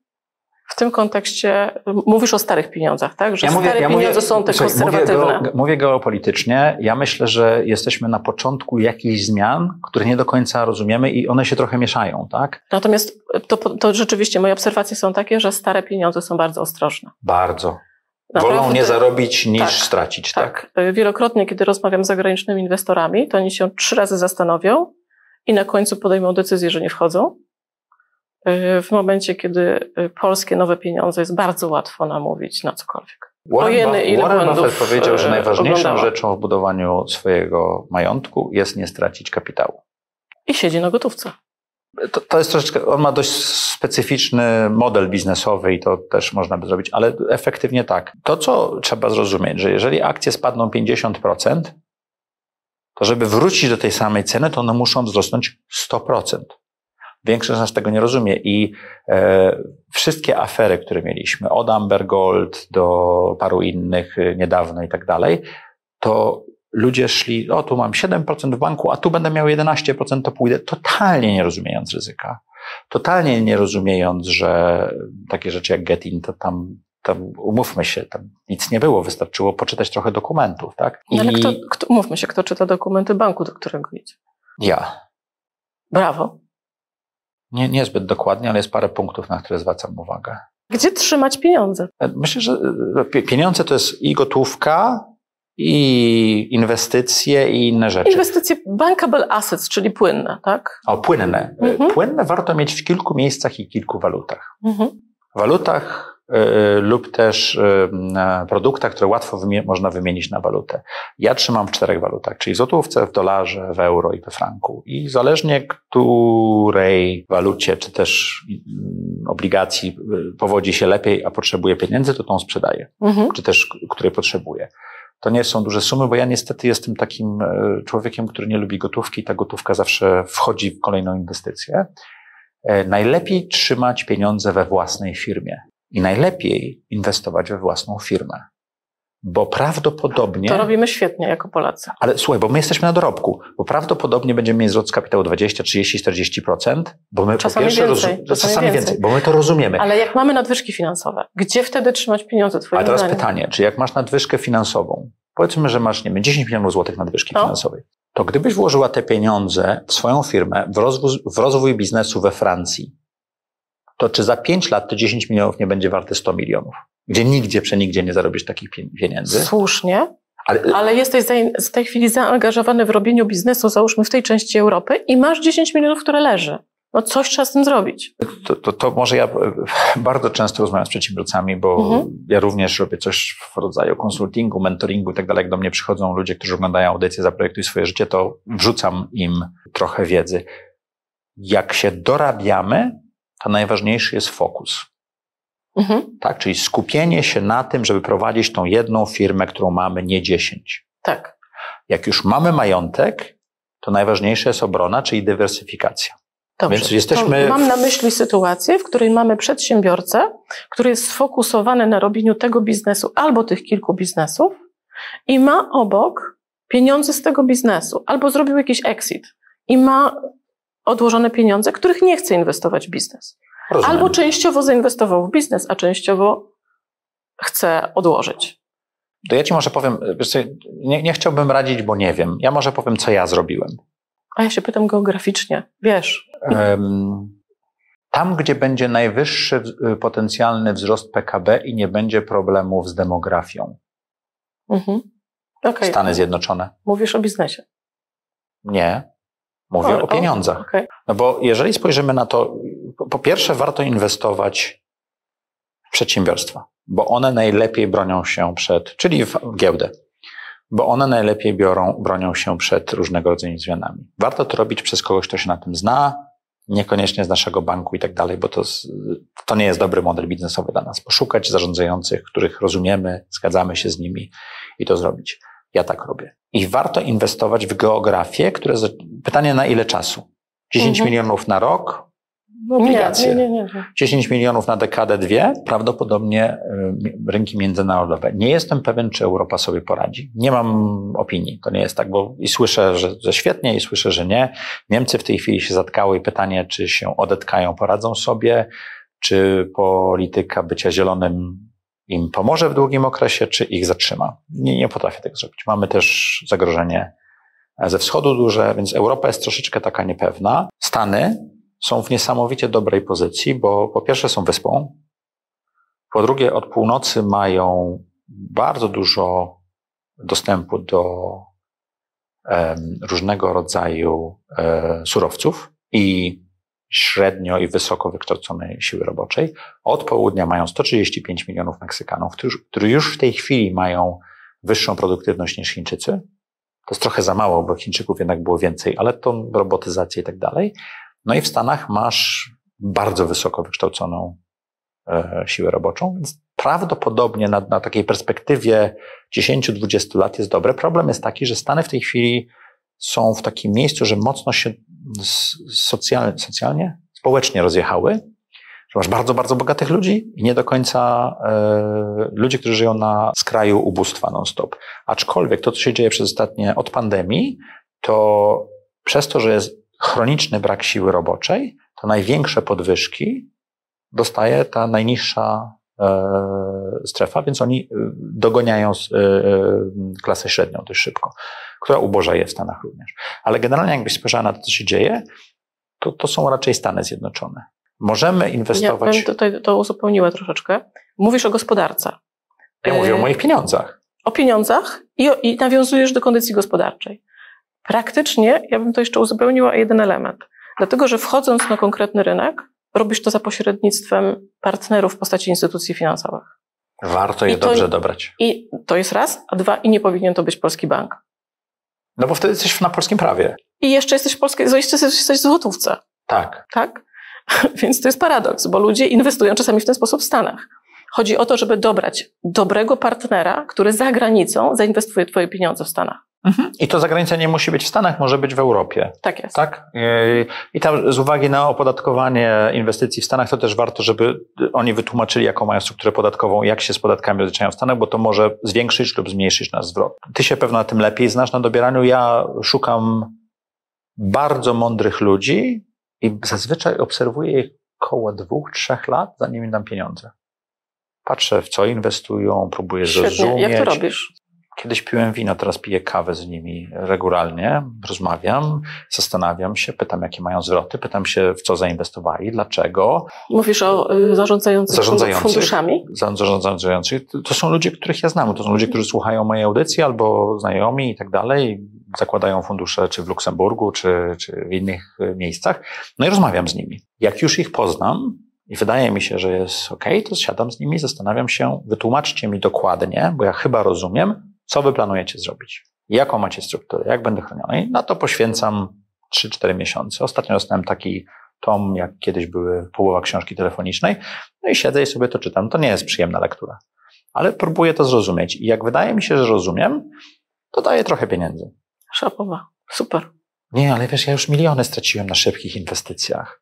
W tym kontekście mówisz o starych pieniądzach, tak? Że Ja mówię- stare ja mówię- pieniądze są te słuchaj, konserwatywne. Mówię, mówię geopolitycznie. Ja myślę, że jesteśmy na początku jakichś zmian, które nie do końca rozumiemy i one się trochę mieszają, tak? Natomiast to, to rzeczywiście moje obserwacje są takie, że stare pieniądze są bardzo ostrożne. Bardzo. Naprawdę- Wolą nie zarobić niż tak, stracić, tak? Tak. Y, Wielokrotnie, kiedy rozmawiam z zagranicznymi inwestorami, to oni się trzy razy zastanowią i na końcu podejmą decyzję, że nie wchodzą. Y, W momencie, kiedy y, polskie nowe pieniądze jest bardzo łatwo namówić na cokolwiek. Warren, ile Warren Buffett powiedział, że najważniejszą oglądałam. rzeczą w budowaniu swojego majątku jest nie stracić kapitału. I siedzi na gotówce. To, to jest troszeczkę, on ma dość specyficzny model biznesowy i to też można by zrobić, ale efektywnie tak. To, co trzeba zrozumieć, że jeżeli akcje spadną 50%, to żeby wrócić do tej samej ceny, to one muszą wzrosnąć 100%. Większość z nas tego nie rozumie i e, wszystkie afery, które mieliśmy, od Amber Gold do paru innych e, niedawno i tak dalej, to ludzie szli, o tu mam 7% w banku, a tu będę miał 11%, to pójdę, totalnie nie rozumiejąc ryzyka. Totalnie nie rozumiejąc, że takie rzeczy jak Getin, to tam, tam umówmy się, tam nic nie było, wystarczyło poczytać trochę dokumentów, tak? No ale kto, kto, mówmy się, kto czyta dokumenty banku, do którego idzie. ja. Brawo. Nie, niezbyt dokładnie, ale jest parę punktów, na które zwracam uwagę. Gdzie trzymać pieniądze? Myślę, że e, pieniądze to jest i gotówka, i inwestycje, i inne rzeczy. Inwestycje bankable assets, czyli płynne, tak? O, płynne. Mhm. Płynne warto mieć w kilku miejscach i kilku walutach. Mhm. Walutach y, lub też y, produktach, które łatwo wymie można wymienić na walutę. Ja trzymam w czterech walutach, czyli w złotówce, w dolarze, w euro i we franku. I zależnie której walucie, czy też y, obligacji powodzi się lepiej, a potrzebuje pieniędzy, to tą sprzedaję. Mhm. Czy też której potrzebuje. To nie są duże sumy, bo ja niestety jestem takim e, człowiekiem, który nie lubi gotówki i ta gotówka zawsze wchodzi w kolejną inwestycję. E, najlepiej trzymać pieniądze we własnej firmie i najlepiej inwestować we własną firmę bo prawdopodobnie. To robimy świetnie jako Polacy. Ale słuchaj, bo my jesteśmy na dorobku, bo prawdopodobnie będziemy mieć zwrot z kapitału 20, 30, 40%, bo my czasami po pierwsze więcej, roz... czasami, czasami więcej. bo my to rozumiemy. Ale jak mamy nadwyżki finansowe, gdzie wtedy trzymać pieniądze twoje? A teraz zdanie? pytanie, czy jak masz nadwyżkę finansową, powiedzmy, że masz, nie wiem, 10 milionów złotych nadwyżki no. finansowej, to gdybyś włożyła te pieniądze w swoją firmę, w rozwój, w rozwój biznesu we Francji, to czy za 5 lat te 10 milionów nie będzie warte 100 milionów? Gdzie nigdzie, przenigdzie nie zarobisz takich pieniędzy. Słusznie. Ale, ale jesteś w tej chwili zaangażowany w robieniu biznesu, załóżmy w tej części Europy, i masz 10 milionów, które leży. No coś trzeba z tym zrobić. To, to, to może ja e, bardzo często rozmawiam z przedsiębiorcami, bo mhm. ja również robię coś w rodzaju konsultingu, mentoringu i tak dalej. Jak do mnie przychodzą ludzie, którzy oglądają audycję Zaprojektuj swoje życie, to wrzucam im trochę wiedzy. Jak się dorabiamy, to najważniejszy jest fokus. Mhm. Tak, czyli skupienie się na tym, żeby prowadzić tą jedną firmę, którą mamy, nie dziesięć. Tak. Jak już mamy majątek, to najważniejsza jest obrona, czyli dywersyfikacja. Dobrze. Więc jesteśmy... To mam na myśli sytuację, w której mamy przedsiębiorcę, który jest sfokusowany na robieniu tego biznesu albo tych kilku biznesów i ma obok pieniądze z tego biznesu, albo zrobił jakiś exit i ma odłożone pieniądze, których nie chce inwestować w biznes. Rozumiem. Albo częściowo zainwestował w biznes, a częściowo chce odłożyć. To ja ci może powiem, nie, nie chciałbym radzić, bo nie wiem. Ja może powiem, co ja zrobiłem. A ja się pytam geograficznie, wiesz. Tam, gdzie będzie najwyższy y, potencjalny wzrost PKB i nie będzie problemów z demografią. Mhm. Okay. Stany Zjednoczone. Mówisz o biznesie. Nie. Mówię o, o pieniądzach. Okay. No bo jeżeli spojrzymy na to, po pierwsze warto inwestować w przedsiębiorstwa, bo one najlepiej bronią się przed, czyli w giełdę, bo one najlepiej biorą, bronią się przed różnego rodzaju zmianami. Warto to robić przez kogoś, kto się na tym zna, niekoniecznie z naszego banku i tak dalej, bo to, to nie jest dobry model biznesowy dla nas. Poszukać zarządzających, których rozumiemy, zgadzamy się z nimi i to zrobić. Ja tak robię. I warto inwestować w geografię, które pytanie na ile czasu? 10 mhm. milionów na rok, obligacje. Nie, nie, nie, 10 milionów na dekadę, dwie, prawdopodobnie y, rynki międzynarodowe. Nie jestem pewien, czy Europa sobie poradzi. Nie mam opinii. To nie jest tak, bo i słyszę, że, że świetnie, i słyszę, że nie. Niemcy w tej chwili się zatkały i pytanie, czy się odetkają, poradzą sobie, czy polityka bycia zielonym im pomoże w długim okresie, czy ich zatrzyma. Nie, nie potrafię tego zrobić. Mamy też zagrożenie ze wschodu duże, więc Europa jest troszeczkę taka niepewna. Stany są w niesamowicie dobrej pozycji, bo po pierwsze są wyspą, po drugie od północy mają bardzo dużo dostępu do różnego rodzaju e, surowców i średnio i wysoko wykształconej siły roboczej. Od południa mają 135 milionów Meksykanów, którzy już w tej chwili mają wyższą produktywność niż Chińczycy. To jest trochę za mało, bo Chińczyków jednak było więcej, ale to robotyzacja i tak dalej. No i w Stanach masz bardzo wysoko wykształconą e, siłę roboczą, więc prawdopodobnie na, na takiej perspektywie 10-20 lat jest dobre. Problem jest taki, że Stany w tej chwili są w takim miejscu, że mocno się socjalnie, socjalnie społecznie rozjechały, że masz bardzo, bardzo bogatych ludzi i nie do końca e, ludzi, którzy żyją na skraju ubóstwa non-stop. Aczkolwiek to, co się dzieje przez ostatnie, od pandemii, to przez to, że jest chroniczny brak siły roboczej, to największe podwyżki dostaje ta najniższa e, strefa, więc oni e, dogoniają e, klasę średnią dość szybko, która ubożeje w Stanach również. Ale generalnie jakbyś spojrzała na to, co się dzieje, to, to są raczej Stany Zjednoczone. Możemy inwestować. Ja tutaj to uzupełniła troszeczkę. Mówisz o gospodarce. Ja mówię o moich pieniądzach. O pieniądzach i, i nawiązujesz do kondycji gospodarczej. Praktycznie ja bym to jeszcze uzupełniła o jeden element. Dlatego, że wchodząc na konkretny rynek, robisz to za pośrednictwem partnerów w postaci instytucji finansowych. Warto je I to- dobrze dobrać. I to jest raz, a dwa, i nie powinien to być polski bank. No bo wtedy jesteś na polskim prawie. I jeszcze jesteś w polskiej, jeszcze jesteś jesteś w złotówce, Tak. tak? Więc to jest paradoks, bo ludzie inwestują czasami w ten sposób w Stanach. Chodzi o to, żeby dobrać dobrego partnera, który za granicą zainwestuje twoje pieniądze w Stanach. I to zagranica nie musi być w Stanach, może być w Europie. Tak jest. Tak? Yy, I tam z uwagi na opodatkowanie inwestycji w Stanach, to też warto, żeby oni wytłumaczyli, jaką mają strukturę podatkową, jak się z podatkami rozliczają w Stanach, bo to może zwiększyć lub zmniejszyć nasz zwrot. Ty się pewno na tym lepiej znasz na dobieraniu. Ja szukam bardzo mądrych ludzi i zazwyczaj obserwuję ich około dwóch, trzech lat, zanim im dam pieniądze. Patrzę, w co inwestują, próbuję Świetnie. zrozumieć. Jak to robisz? Kiedyś piłem wino, teraz piję kawę z nimi regularnie, rozmawiam, zastanawiam się, pytam, jakie mają zwroty, pytam się, w co zainwestowali, dlaczego. Mówisz o y, zarządzających, Zarządzających. funduszami? Za- Zarządzających. To są ludzie, których ja znam. To są ludzie, którzy słuchają mojej audycji albo znajomi i tak dalej. Zakładają fundusze czy w Luksemburgu, czy, czy w innych y, miejscach. No i rozmawiam z nimi. Jak już ich poznam i wydaje mi się, że jest ok, to siadam z nimi, zastanawiam się, wytłumaczcie mi dokładnie, bo ja chyba rozumiem, co wy planujecie zrobić. Jaką macie strukturę, jak będę chroniony. I na to poświęcam 3-4 miesiące. Ostatnio dostałem taki tom, jak kiedyś były połowa książki telefonicznej. No i siedzę i sobie to czytam. To nie jest przyjemna lektura, ale próbuję to zrozumieć. I jak wydaje mi się, że rozumiem, to daję trochę pieniędzy. Szapowa. Super. Nie, ale wiesz, ja już miliony straciłem na szybkich inwestycjach.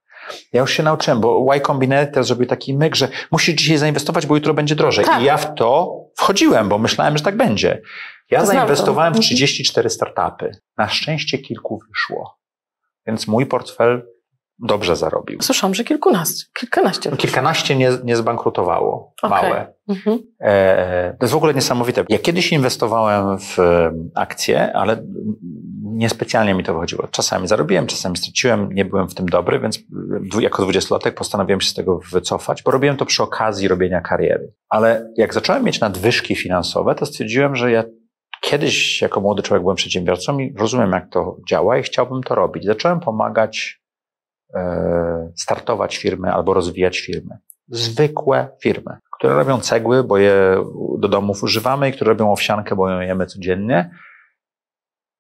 Ja już się nauczyłem, bo Y Combinator zrobił taki myk, że musisz dzisiaj zainwestować, bo jutro będzie drożej. Tak. I ja w to wchodziłem, bo myślałem, że tak będzie. Ja to. zainwestowałem w Mhm. 34 startupy. Na szczęście kilku wyszło. Więc mój portfel dobrze zarobił. Słyszałam, że kilkunaście, kilkanaście. Kilkanaście nie, nie zbankrutowało. Okej. Małe. Mhm. E, To jest w ogóle niesamowite. Ja kiedyś inwestowałem w e, akcje, ale niespecjalnie mi to wychodziło. Czasami zarobiłem, czasami straciłem, nie byłem w tym dobry, więc jako dwudziestolatek postanowiłem się z tego wycofać, bo robiłem to przy okazji robienia kariery. Ale jak zacząłem mieć nadwyżki finansowe, to stwierdziłem, że ja kiedyś jako młody człowiek byłem przedsiębiorcą i rozumiem, jak to działa i chciałbym to robić. Zacząłem pomagać startować firmy albo rozwijać firmy. Zwykłe firmy, które robią cegły, bo je do domów używamy i które robią owsiankę, bo ją jemy codziennie.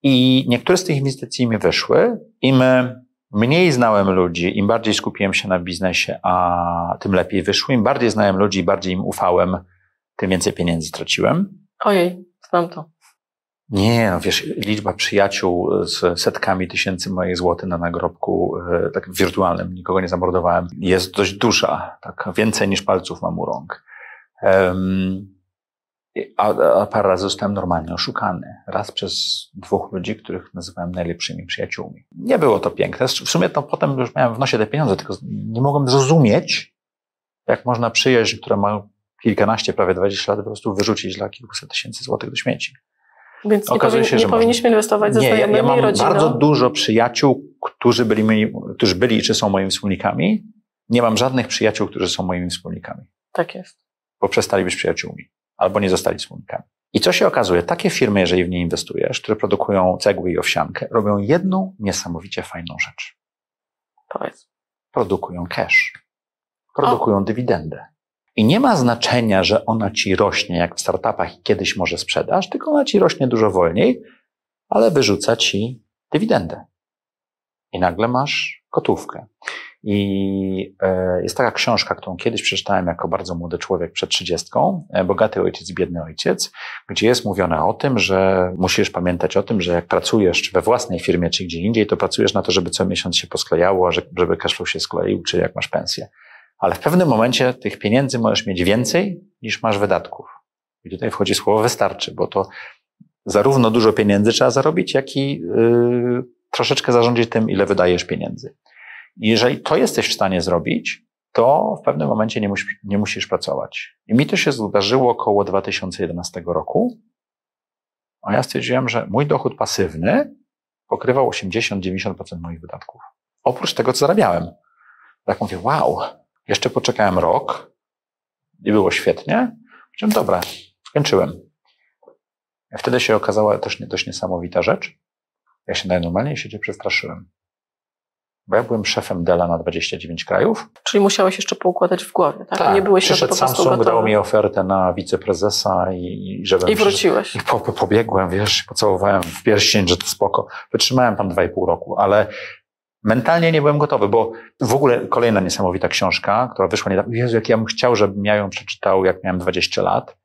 I niektóre z tych inwestycji mi wyszły. Im mniej znałem ludzi, im bardziej skupiłem się na biznesie, a tym lepiej wyszły. Im bardziej znałem ludzi, bardziej im ufałem, tym więcej pieniędzy straciłem. Ojej, znam to. Nie, wiesz, liczba przyjaciół z setkami tysięcy moich złotych na nagrobku, tak wirtualnym, nikogo nie zamordowałem, jest dość duża, tak więcej niż palców mam u rąk. Em, a, a parę razy zostałem normalnie oszukany. Raz przez dwóch ludzi, których nazywałem najlepszymi przyjaciółmi. Nie było to piękne. W sumie to potem już miałem w nosie te pieniądze, tylko nie mogłem zrozumieć, jak można przyjaźń, która ma kilkanaście, prawie 20 lat, po prostu wyrzucić dla kilkuset tysięcy złotych do śmieci. Więc nie, powin, się, nie powinniśmy inwestować ze Nie, znajomymi ja mam rodziną. bardzo dużo przyjaciół, którzy byli, moi, którzy byli czy są moimi wspólnikami. Nie mam żadnych przyjaciół, którzy są moimi wspólnikami, Tak jest. bo przestali być przyjaciółmi albo nie zostali wspólnikami. I co się okazuje? Takie firmy, jeżeli w nie inwestujesz, które produkują cegły i owsiankę, robią jedną niesamowicie fajną rzecz. Powiedz. Produkują cash. Produkują dywidendę. I nie ma znaczenia, że ona ci rośnie jak w startupach i kiedyś może sprzedasz, tylko ona ci rośnie dużo wolniej, ale wyrzuca ci dywidendę. I nagle masz gotówkę. I e, jest taka książka, którą kiedyś przeczytałem jako bardzo młody człowiek przed trzydziestką, e, Bogaty ojciec, biedny ojciec, gdzie jest mówione o tym, że musisz pamiętać o tym, że jak pracujesz we własnej firmie, czy gdzie indziej, to pracujesz na to, żeby co miesiąc się posklejało, że- żeby cashflow się skleił, czy jak masz pensję. Ale w pewnym momencie tych pieniędzy możesz mieć więcej niż masz wydatków. I tutaj wchodzi słowo wystarczy, bo to zarówno dużo pieniędzy trzeba zarobić, jak i yy, troszeczkę zarządzić tym, ile wydajesz pieniędzy. I jeżeli to jesteś w stanie zrobić, to w pewnym momencie nie musisz, nie musisz pracować. I mi to się zdarzyło około 2011 roku. A ja stwierdziłem, że mój dochód pasywny pokrywał 80-90% moich wydatków. oprócz tego, co zarabiałem. Tak mówię, wow, jeszcze poczekałem rok i było świetnie. Powiedziałem, dobra, skończyłem. Wtedy się okazała też dość niesamowita rzecz. Ja się najnormalniej siebie przestraszyłem. Bo ja byłem szefem Dela na 29 krajów. Czyli musiałeś jeszcze poukładać w głowie, tak? tak nie byłeś przyszedł po Samsung, gotowy. dał mi ofertę na wiceprezesa i, i żebym... I wróciłeś. I po, pobiegłem, wiesz, pocałowałem w pierścień, że to spoko. Wytrzymałem tam 2,5 roku, ale mentalnie nie byłem gotowy, bo w ogóle kolejna niesamowita książka, która wyszła niedawno. Jezu, jak ja bym chciał, żebym ja ją przeczytał, jak miałem 20 lat.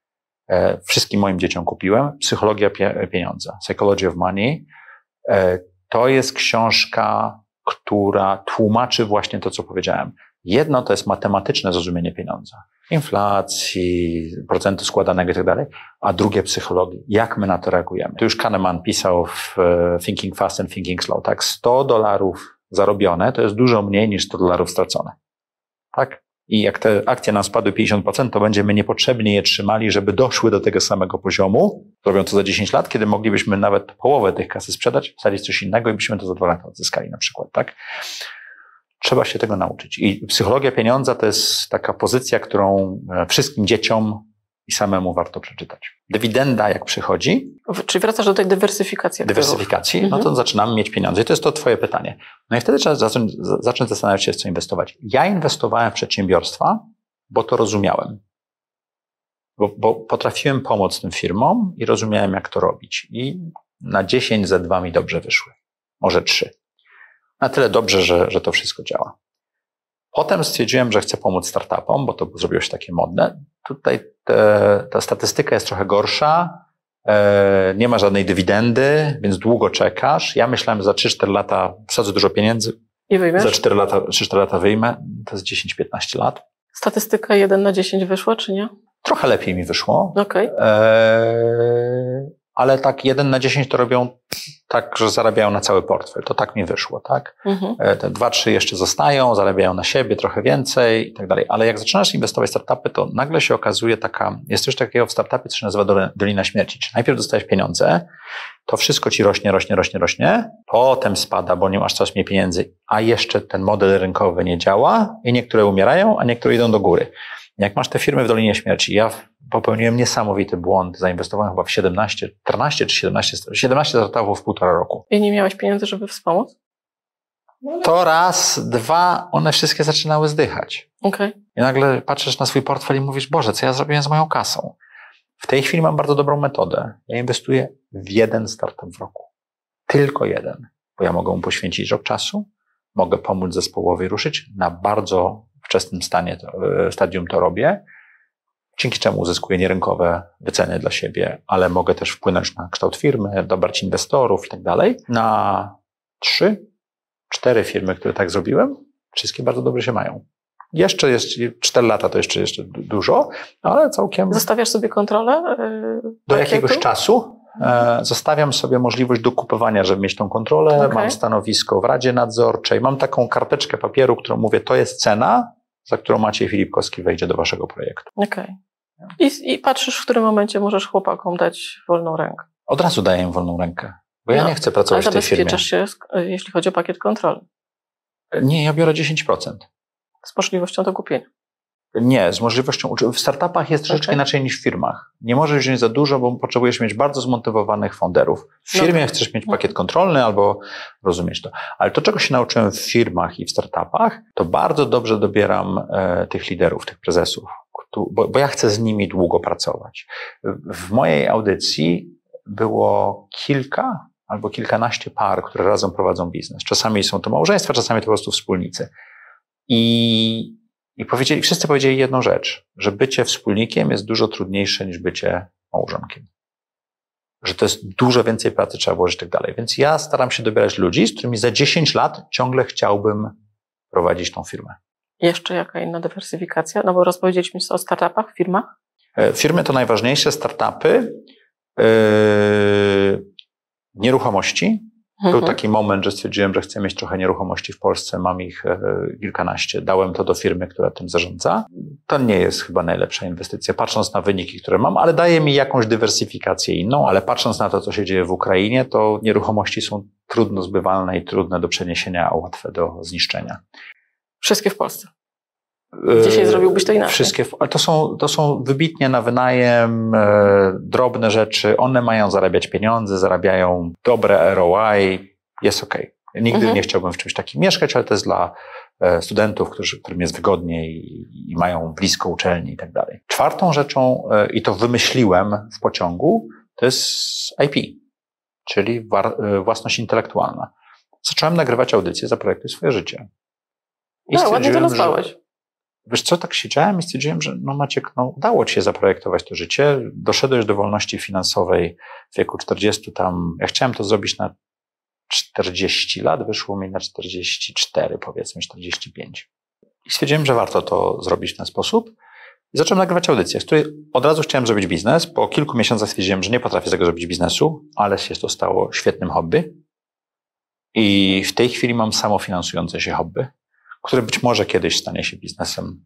E, wszystkim moim dzieciom kupiłem. Psychologia pie, pieniądza. Psychology of Money. E, to jest książka, która tłumaczy właśnie to, co powiedziałem. Jedno to jest matematyczne zrozumienie pieniądza, inflacji, procentu składanego i tak dalej, a drugie psychologii, jak my na to reagujemy. Tu już Kahneman pisał w e, Thinking Fast and Thinking Slow, tak, 100 dolarów zarobione to jest dużo mniej niż 100 dolarów stracone. Tak? I jak te akcje nam spadły 50%, to będziemy niepotrzebnie je trzymali, żeby doszły do tego samego poziomu. Zrobią to za 10 lat, kiedy moglibyśmy nawet połowę tych kasy sprzedać, wsadzić coś innego i byśmy to za 2 lata odzyskali na przykład, tak? Trzeba się tego nauczyć. I psychologia pieniądza to jest taka pozycja, którą e, wszystkim dzieciom i samemu warto przeczytać. Dywidenda, jak przychodzi, Czyli wracasz do tej dywersyfikacji. dywersyfikacji, no Mhm. to zaczynamy mieć pieniądze. I to jest to Twoje pytanie. No i wtedy trzeba zacząć, zacząć zastanawiać się, w co inwestować. Ja inwestowałem w przedsiębiorstwa, bo to rozumiałem. Bo, bo potrafiłem pomóc tym firmom i rozumiałem, jak to robić. I na 10 ze 2 mi dobrze wyszły. Może 3. Na tyle dobrze, że, że to wszystko działa. Potem stwierdziłem, że chcę pomóc startupom, bo to zrobiło się takie modne. Tutaj te, ta statystyka jest trochę gorsza. E, nie ma żadnej dywidendy, więc długo czekasz. Ja myślałem, że za 3-4 lata wsadzę dużo pieniędzy, I wyjmiesz? za 4 lata, 3-4 lata wyjmę. To jest 10-15 lat. Statystyka 1 na 10 wyszła, czy nie? Trochę lepiej mi wyszło. Okej. E, ale tak 1 na 10 to robią tak, że zarabiają na cały portfel. To tak mi wyszło, tak? Mhm. E, Te dwa, trzy jeszcze zostają, zarabiają na siebie trochę więcej i tak dalej. Ale jak zaczynasz inwestować w startupy, to nagle się okazuje taka, jest coś takiego w startupie, co się nazywa Dolina Śmierci. Czyli najpierw dostajesz pieniądze, to wszystko ci rośnie, rośnie, rośnie, rośnie, potem spada, bo nie masz coraz mniej pieniędzy, a jeszcze ten model rynkowy nie działa i niektóre umierają, a niektóre idą do góry. Jak masz te firmy w Dolinie Śmierci, ja popełniłem niesamowity błąd, zainwestowałem chyba w 17, 14 czy 17, 17 startupów w półtora roku. I nie miałeś pieniędzy, żeby wspomóc? To raz, dwa, one wszystkie zaczynały zdychać. Okej. I nagle patrzysz na swój portfel i mówisz, Boże, co ja zrobiłem z moją kasą? W tej chwili mam bardzo dobrą metodę. Ja inwestuję w jeden startup w roku. Tylko jeden. Bo ja mogę mu poświęcić rok czasu, mogę pomóc zespołowi ruszyć. Na bardzo wczesnym stanie, e, stadium to robię, dzięki czemu uzyskuję nierynkowe wyceny dla siebie, ale mogę też wpłynąć na kształt firmy, dobrać inwestorów i tak dalej. Na trzy, cztery firmy, które tak zrobiłem, wszystkie bardzo dobrze się mają. Jeszcze jest, cztery lata to jeszcze, jeszcze du- dużo, ale całkiem Zostawiasz sobie kontrolę? yy, do jakiegoś czasu e, zostawiam sobie możliwość dokupowania, żeby mieć tą kontrolę. Okej. Mam stanowisko w Radzie Nadzorczej, mam taką karteczkę papieru, którą mówię, to jest cena, za którą Maciej Filipkowski wejdzie do waszego projektu. Okej. I, I patrzysz, w którym momencie możesz chłopakom dać wolną rękę. Od razu daję im wolną rękę, bo ja No, nie chcę Ale pracować w tej firmie. zabezpieczasz się, jeśli chodzi o pakiet kontrolny, Nie, ja biorę 10%. z możliwością do kupienia. Nie, z możliwością. W startupach jest troszeczkę Okej. inaczej niż w firmach. Nie możesz wziąć za dużo, bo potrzebujesz mieć bardzo zmotywowanych fonderów. W No firmie tak. chcesz mieć No. pakiet kontrolny albo rozumieć to. Ale to, czego się nauczyłem w firmach i w startupach, to bardzo dobrze dobieram e, tych liderów, tych prezesów, któ- bo, bo ja chcę z nimi długo pracować. W- W mojej audycji było kilka albo kilkanaście par, które razem prowadzą biznes. Czasami są to małżeństwa, czasami to po prostu wspólnicy. I, i powiedzieli, wszyscy powiedzieli jedną rzecz, że bycie wspólnikiem jest dużo trudniejsze niż bycie małżonkiem. Że to jest dużo więcej pracy trzeba włożyć i tak dalej. Więc ja staram się dobierać ludzi, z którymi za 10 lat ciągle chciałbym prowadzić tą firmę. Jeszcze jaka inna dywersyfikacja? No bo rozpowiedzieliśmy o startupach, firmach. E, Firmy to najważniejsze, startupy, yy, nieruchomości, Był Mhm. taki moment, że stwierdziłem, że chcę mieć trochę nieruchomości w Polsce, mam ich e, kilkanaście. Dałem to do firmy, która tym zarządza. To nie jest chyba najlepsza inwestycja, patrząc na wyniki, które mam, ale daje mi jakąś dywersyfikację inną, ale patrząc na to, co się dzieje w Ukrainie, to nieruchomości są trudno zbywalne i trudne do przeniesienia, a łatwe do zniszczenia. Wszystkie w Polsce. Dzisiaj zrobiłbyś to inaczej. Wszystkie, ale to są, to są wybitnie na wynajem e, drobne rzeczy. One mają zarabiać pieniądze, zarabiają dobre ROI, jest ok. Nigdy Mhm. nie chciałbym w czymś takim mieszkać, ale to jest dla e, studentów, którzy, którym jest wygodniej i, i mają blisko uczelni i tak dalej. Czwartą rzeczą, e, i to wymyśliłem w pociągu, to jest IP, czyli war, e, własność intelektualna. Zacząłem nagrywać audycje za projekty swoje życie. I No, ładnie to nazwałeś. Wiesz co, tak siedziałem i stwierdziłem, że no Maciek, no udało ci się zaprojektować to życie, doszedłeś do wolności finansowej w wieku 40 tam, ja chciałem to zrobić na 40 lat, wyszło mi na 44 powiedzmy, 45. I stwierdziłem, że warto to zrobić w ten sposób. I zacząłem nagrywać audycję, z której od razu chciałem zrobić biznes. Po kilku miesiącach stwierdziłem, że nie potrafię z tego zrobić biznesu, ale się to stało świetnym hobby. I w tej chwili mam samofinansujące się hobby, które być może kiedyś stanie się biznesem.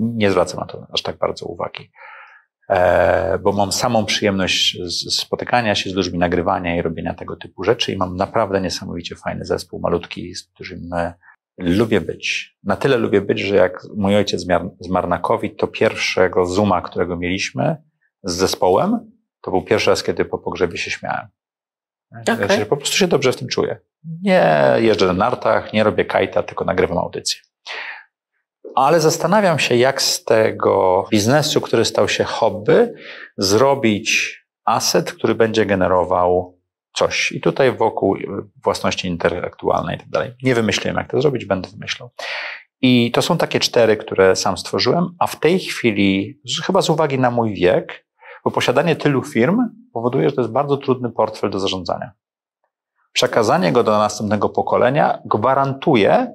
Nie zwracam na to aż tak bardzo uwagi, e, bo mam samą przyjemność spotykania się z ludźmi, nagrywania i robienia tego typu rzeczy i mam naprawdę niesamowicie fajny zespół malutki, z którym e, lubię być. Na tyle lubię być, że jak mój ojciec zmarł na COVID, to pierwszego Zooma, którego mieliśmy z zespołem, to był pierwszy raz, kiedy po pogrzebie się śmiałem. Okej. Znaczy, po prostu się dobrze w tym czuję. Nie jeżdżę na nartach, nie robię kajta, tylko nagrywam audycję. Ale zastanawiam się, jak z tego biznesu, który stał się hobby, zrobić aset, który będzie generował coś. I tutaj wokół własności intelektualnej i tak dalej. Nie wymyśliłem, jak to zrobić, będę wymyślał. I to są takie cztery, które sam stworzyłem, a w tej chwili, chyba z uwagi na mój wiek, bo posiadanie tylu firm powoduje, że to jest bardzo trudny portfel do zarządzania. Przekazanie go do następnego pokolenia gwarantuje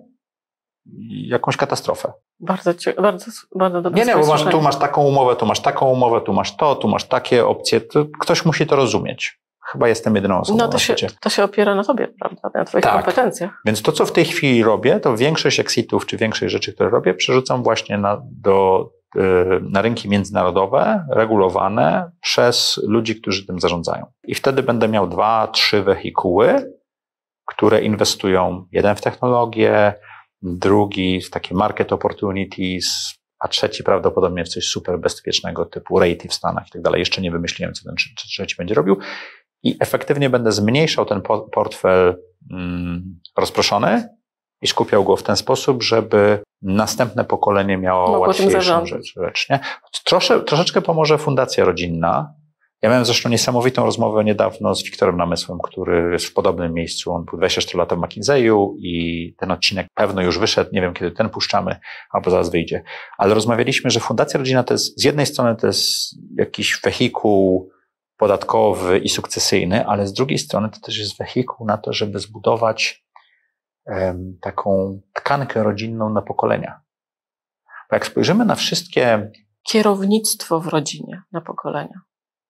jakąś katastrofę. Bardzo, bardzo, bardzo dobre Nie, nie, bo masz, tu masz taką umowę, tu masz taką umowę, tu masz to, tu masz takie opcje. To ktoś musi to rozumieć. Chyba jestem jedyną osobą No na to się, świecie. to się opiera na tobie, prawda? Na twoich Tak. kompetencjach. Więc to, co w tej chwili robię, to większość exitów czy większość rzeczy, które robię, przerzucam właśnie na, do, na rynki międzynarodowe, regulowane przez ludzi, którzy tym zarządzają. I wtedy będę miał dwa, trzy wehikuły, które inwestują jeden w technologię, drugi w takie market opportunities, a trzeci prawdopodobnie w coś super bezpiecznego typu rate w Stanach i tak dalej. Jeszcze nie wymyśliłem, co ten trze- trze- trzeci będzie robił. I efektywnie będę zmniejszał ten po- portfel mm, rozproszony i skupiał go w ten sposób, żeby następne pokolenie miało Mogło łatwiejszą rzecz. rzecz nie? Trosze, troszeczkę pomoże Fundacja Rodzinna. Ja miałem zresztą niesamowitą rozmowę niedawno z Wiktorem Namysłem, który jest w podobnym miejscu. On był 24 lata w McKinsey'u i ten odcinek pewno już wyszedł. Nie wiem, kiedy ten puszczamy, albo zaraz wyjdzie. Ale rozmawialiśmy, że Fundacja Rodzina to jest, z jednej strony to jest jakiś wehikuł podatkowy i sukcesyjny, ale z drugiej strony to też jest wehikuł na to, żeby zbudować taką tkankę rodzinną na pokolenia. Bo jak spojrzymy na wszystkie Kierownictwo w rodzinie na pokolenia.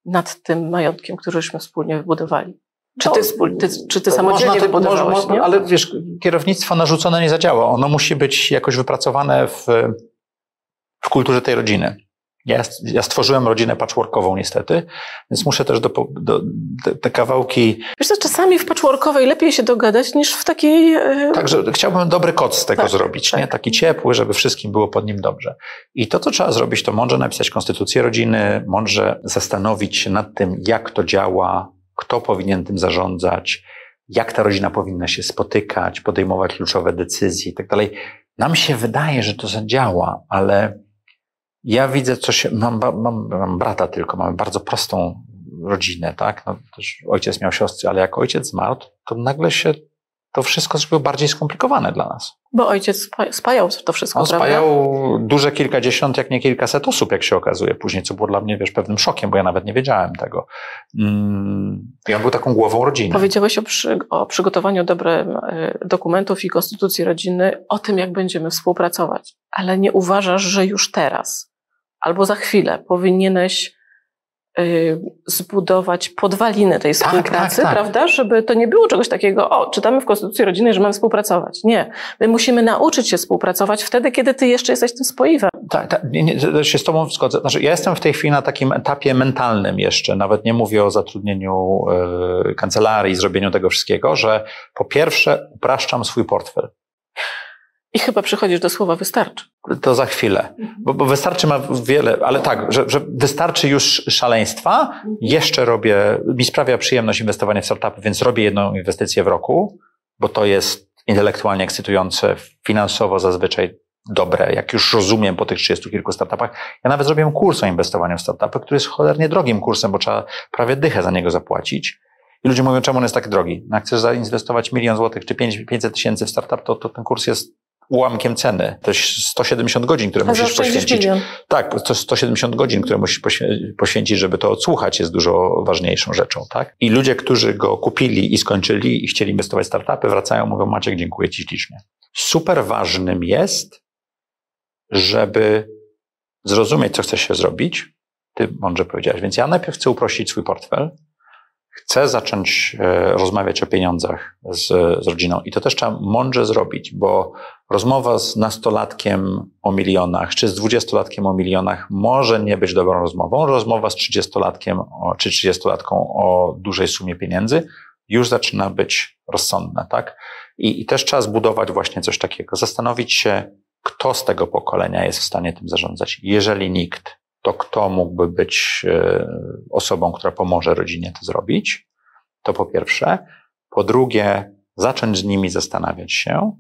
Nad tym majątkiem, któryśmy wspólnie wybudowali. Czy ty, No, ty, czy ty samodzielnie to- wybudowałeś, można- nie? Ale wiesz, kierownictwo narzucone nie zadziała. Ono musi być jakoś wypracowane w, w kulturze tej rodziny. Ja, ja stworzyłem rodzinę patchworkową niestety, więc muszę też do, do, te, te kawałki Wiesz co, czasami w patchworkowej lepiej się dogadać niż w takiej... e, Także chciałbym dobry kod z tego Tak, zrobić, tak. nie? Taki ciepły, żeby wszystkim było pod nim dobrze. I to, co trzeba zrobić, to mądrze napisać konstytucję rodziny, mądrze zastanowić się nad tym, jak to działa, kto powinien tym zarządzać, jak ta rodzina powinna się spotykać, podejmować kluczowe decyzje i tak dalej. Nam się wydaje, że to zadziała, ale ja widzę, co się. Mam, mam, mam brata tylko, mamy bardzo prostą rodzinę, tak? No, też ojciec miał siostry, ale jak ojciec zmarł, to nagle się to wszystko zrobiło bardziej skomplikowane dla nas. Bo ojciec spa, spajał to wszystko, On prawda? spajał duże kilkadziesiąt, jak nie kilkaset osób, jak się okazuje później, co było dla mnie, wiesz, pewnym szokiem, bo ja nawet nie wiedziałem tego. Mm, I on był taką głową rodziny. Powiedziałeś o, przy, o przygotowaniu dobrych e, dokumentów i konstytucji rodziny, o tym, jak będziemy współpracować. Ale nie uważasz, że już teraz albo za chwilę powinieneś y, zbudować podwaliny tej Tak, współpracy, tak, tak. prawda? Żeby to nie było czegoś takiego, o, czytamy w Konstytucji Rodzinnej, że mamy współpracować. Nie. My musimy nauczyć się współpracować wtedy, kiedy ty jeszcze jesteś tym spoiwem. Tak, tak nie, nie, się z Tobą zgodzę. Znaczy, ja jestem w tej chwili na takim etapie mentalnym jeszcze, nawet nie mówię o zatrudnieniu y, kancelarii, zrobieniu tego wszystkiego, że po pierwsze upraszczam swój portfel. I chyba przychodzisz do słowa wystarczy. To za chwilę, bo, bo wystarczy ma wiele, ale tak, że, że wystarczy już szaleństwa, jeszcze robię, mi sprawia przyjemność inwestowanie w startupy, więc robię jedną inwestycję w roku, bo to jest intelektualnie ekscytujące, finansowo zazwyczaj dobre, jak już rozumiem po tych 30 kilku startupach. Ja nawet zrobiłem kurs o inwestowaniu w startupy, który jest cholernie drogim kursem, bo trzeba prawie dychę za niego zapłacić. I ludzie mówią, czemu on jest tak drogi? No jak chcesz zainwestować milion złotych czy 5 500 tysięcy w startup, to, to ten kurs jest ułamkiem ceny. To jest 170 godzin, które A musisz poświęcić. milion. Tak, to 170 godzin, które musisz poświę- poświęcić, żeby to odsłuchać, jest dużo ważniejszą rzeczą, tak? I ludzie, którzy go kupili i skończyli i chcieli inwestować w startupy, wracają, mówią, Maciek, dziękuję Ci ślicznie. Super ważnym jest, żeby zrozumieć, co chce się zrobić. Ty mądrze powiedziałeś. Więc ja najpierw chcę uprościć swój portfel. Chcę zacząć e, rozmawiać o pieniądzach z, z rodziną. I to też trzeba mądrze zrobić, bo rozmowa z nastolatkiem o milionach, czy z dwudziestolatkiem o milionach może nie być dobrą rozmową. Rozmowa z trzydziestolatkiem czy trzydziestolatką o dużej sumie pieniędzy już zaczyna być rozsądna, tak? I, I też trzeba zbudować właśnie coś takiego, zastanowić się, kto z tego pokolenia jest w stanie tym zarządzać. Jeżeli nikt, to kto mógłby być e, osobą, która pomoże rodzinie to zrobić? To po pierwsze. Po drugie, zacząć z nimi zastanawiać się.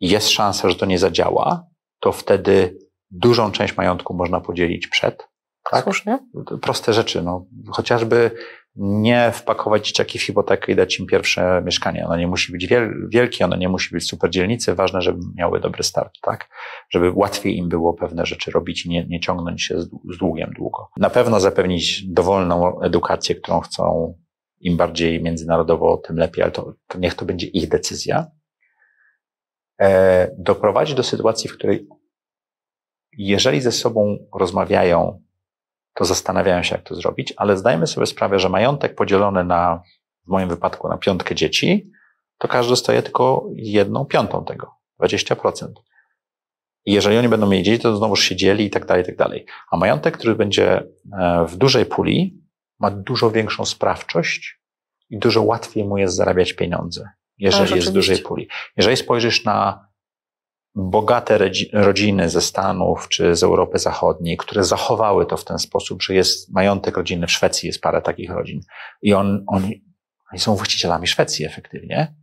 Jest szansa, że to nie zadziała, to wtedy dużą część majątku można podzielić przed. Tak? Słusznie. Proste rzeczy, no. Chociażby nie wpakować dzieciaki w hipotekę i dać im pierwsze mieszkanie. Ono nie musi być wiel- wielkie, ono nie musi być super dzielnicy. Ważne, żeby miały dobry start, tak? Żeby łatwiej im było pewne rzeczy robić i nie, nie ciągnąć się z długiem długo. Na pewno zapewnić dowolną edukację, którą chcą. Im bardziej międzynarodowo, tym lepiej, ale to, to niech to będzie ich decyzja. E, doprowadzić do sytuacji, w której jeżeli ze sobą rozmawiają, to zastanawiają się, jak to zrobić, ale zdajmy sobie sprawę, że majątek podzielony na, w moim wypadku, na piątkę dzieci, to każdy dostaje tylko jedną piątą tego, 20%. I jeżeli oni będą mieli dzieci, to znowuż się dzieli i tak dalej, i tak dalej. A majątek, który będzie e, w dużej puli, ma dużo większą sprawczość i dużo łatwiej mu jest zarabiać pieniądze, jeżeli Tak, jest w dużej oczywiście. puli. Jeżeli spojrzysz na bogate rodzi- rodziny ze Stanów czy z Europy Zachodniej, które zachowały to w ten sposób, że jest majątek rodzinny w Szwecji, jest parę takich rodzin i on, oni, oni są właścicielami Szwecji efektywnie,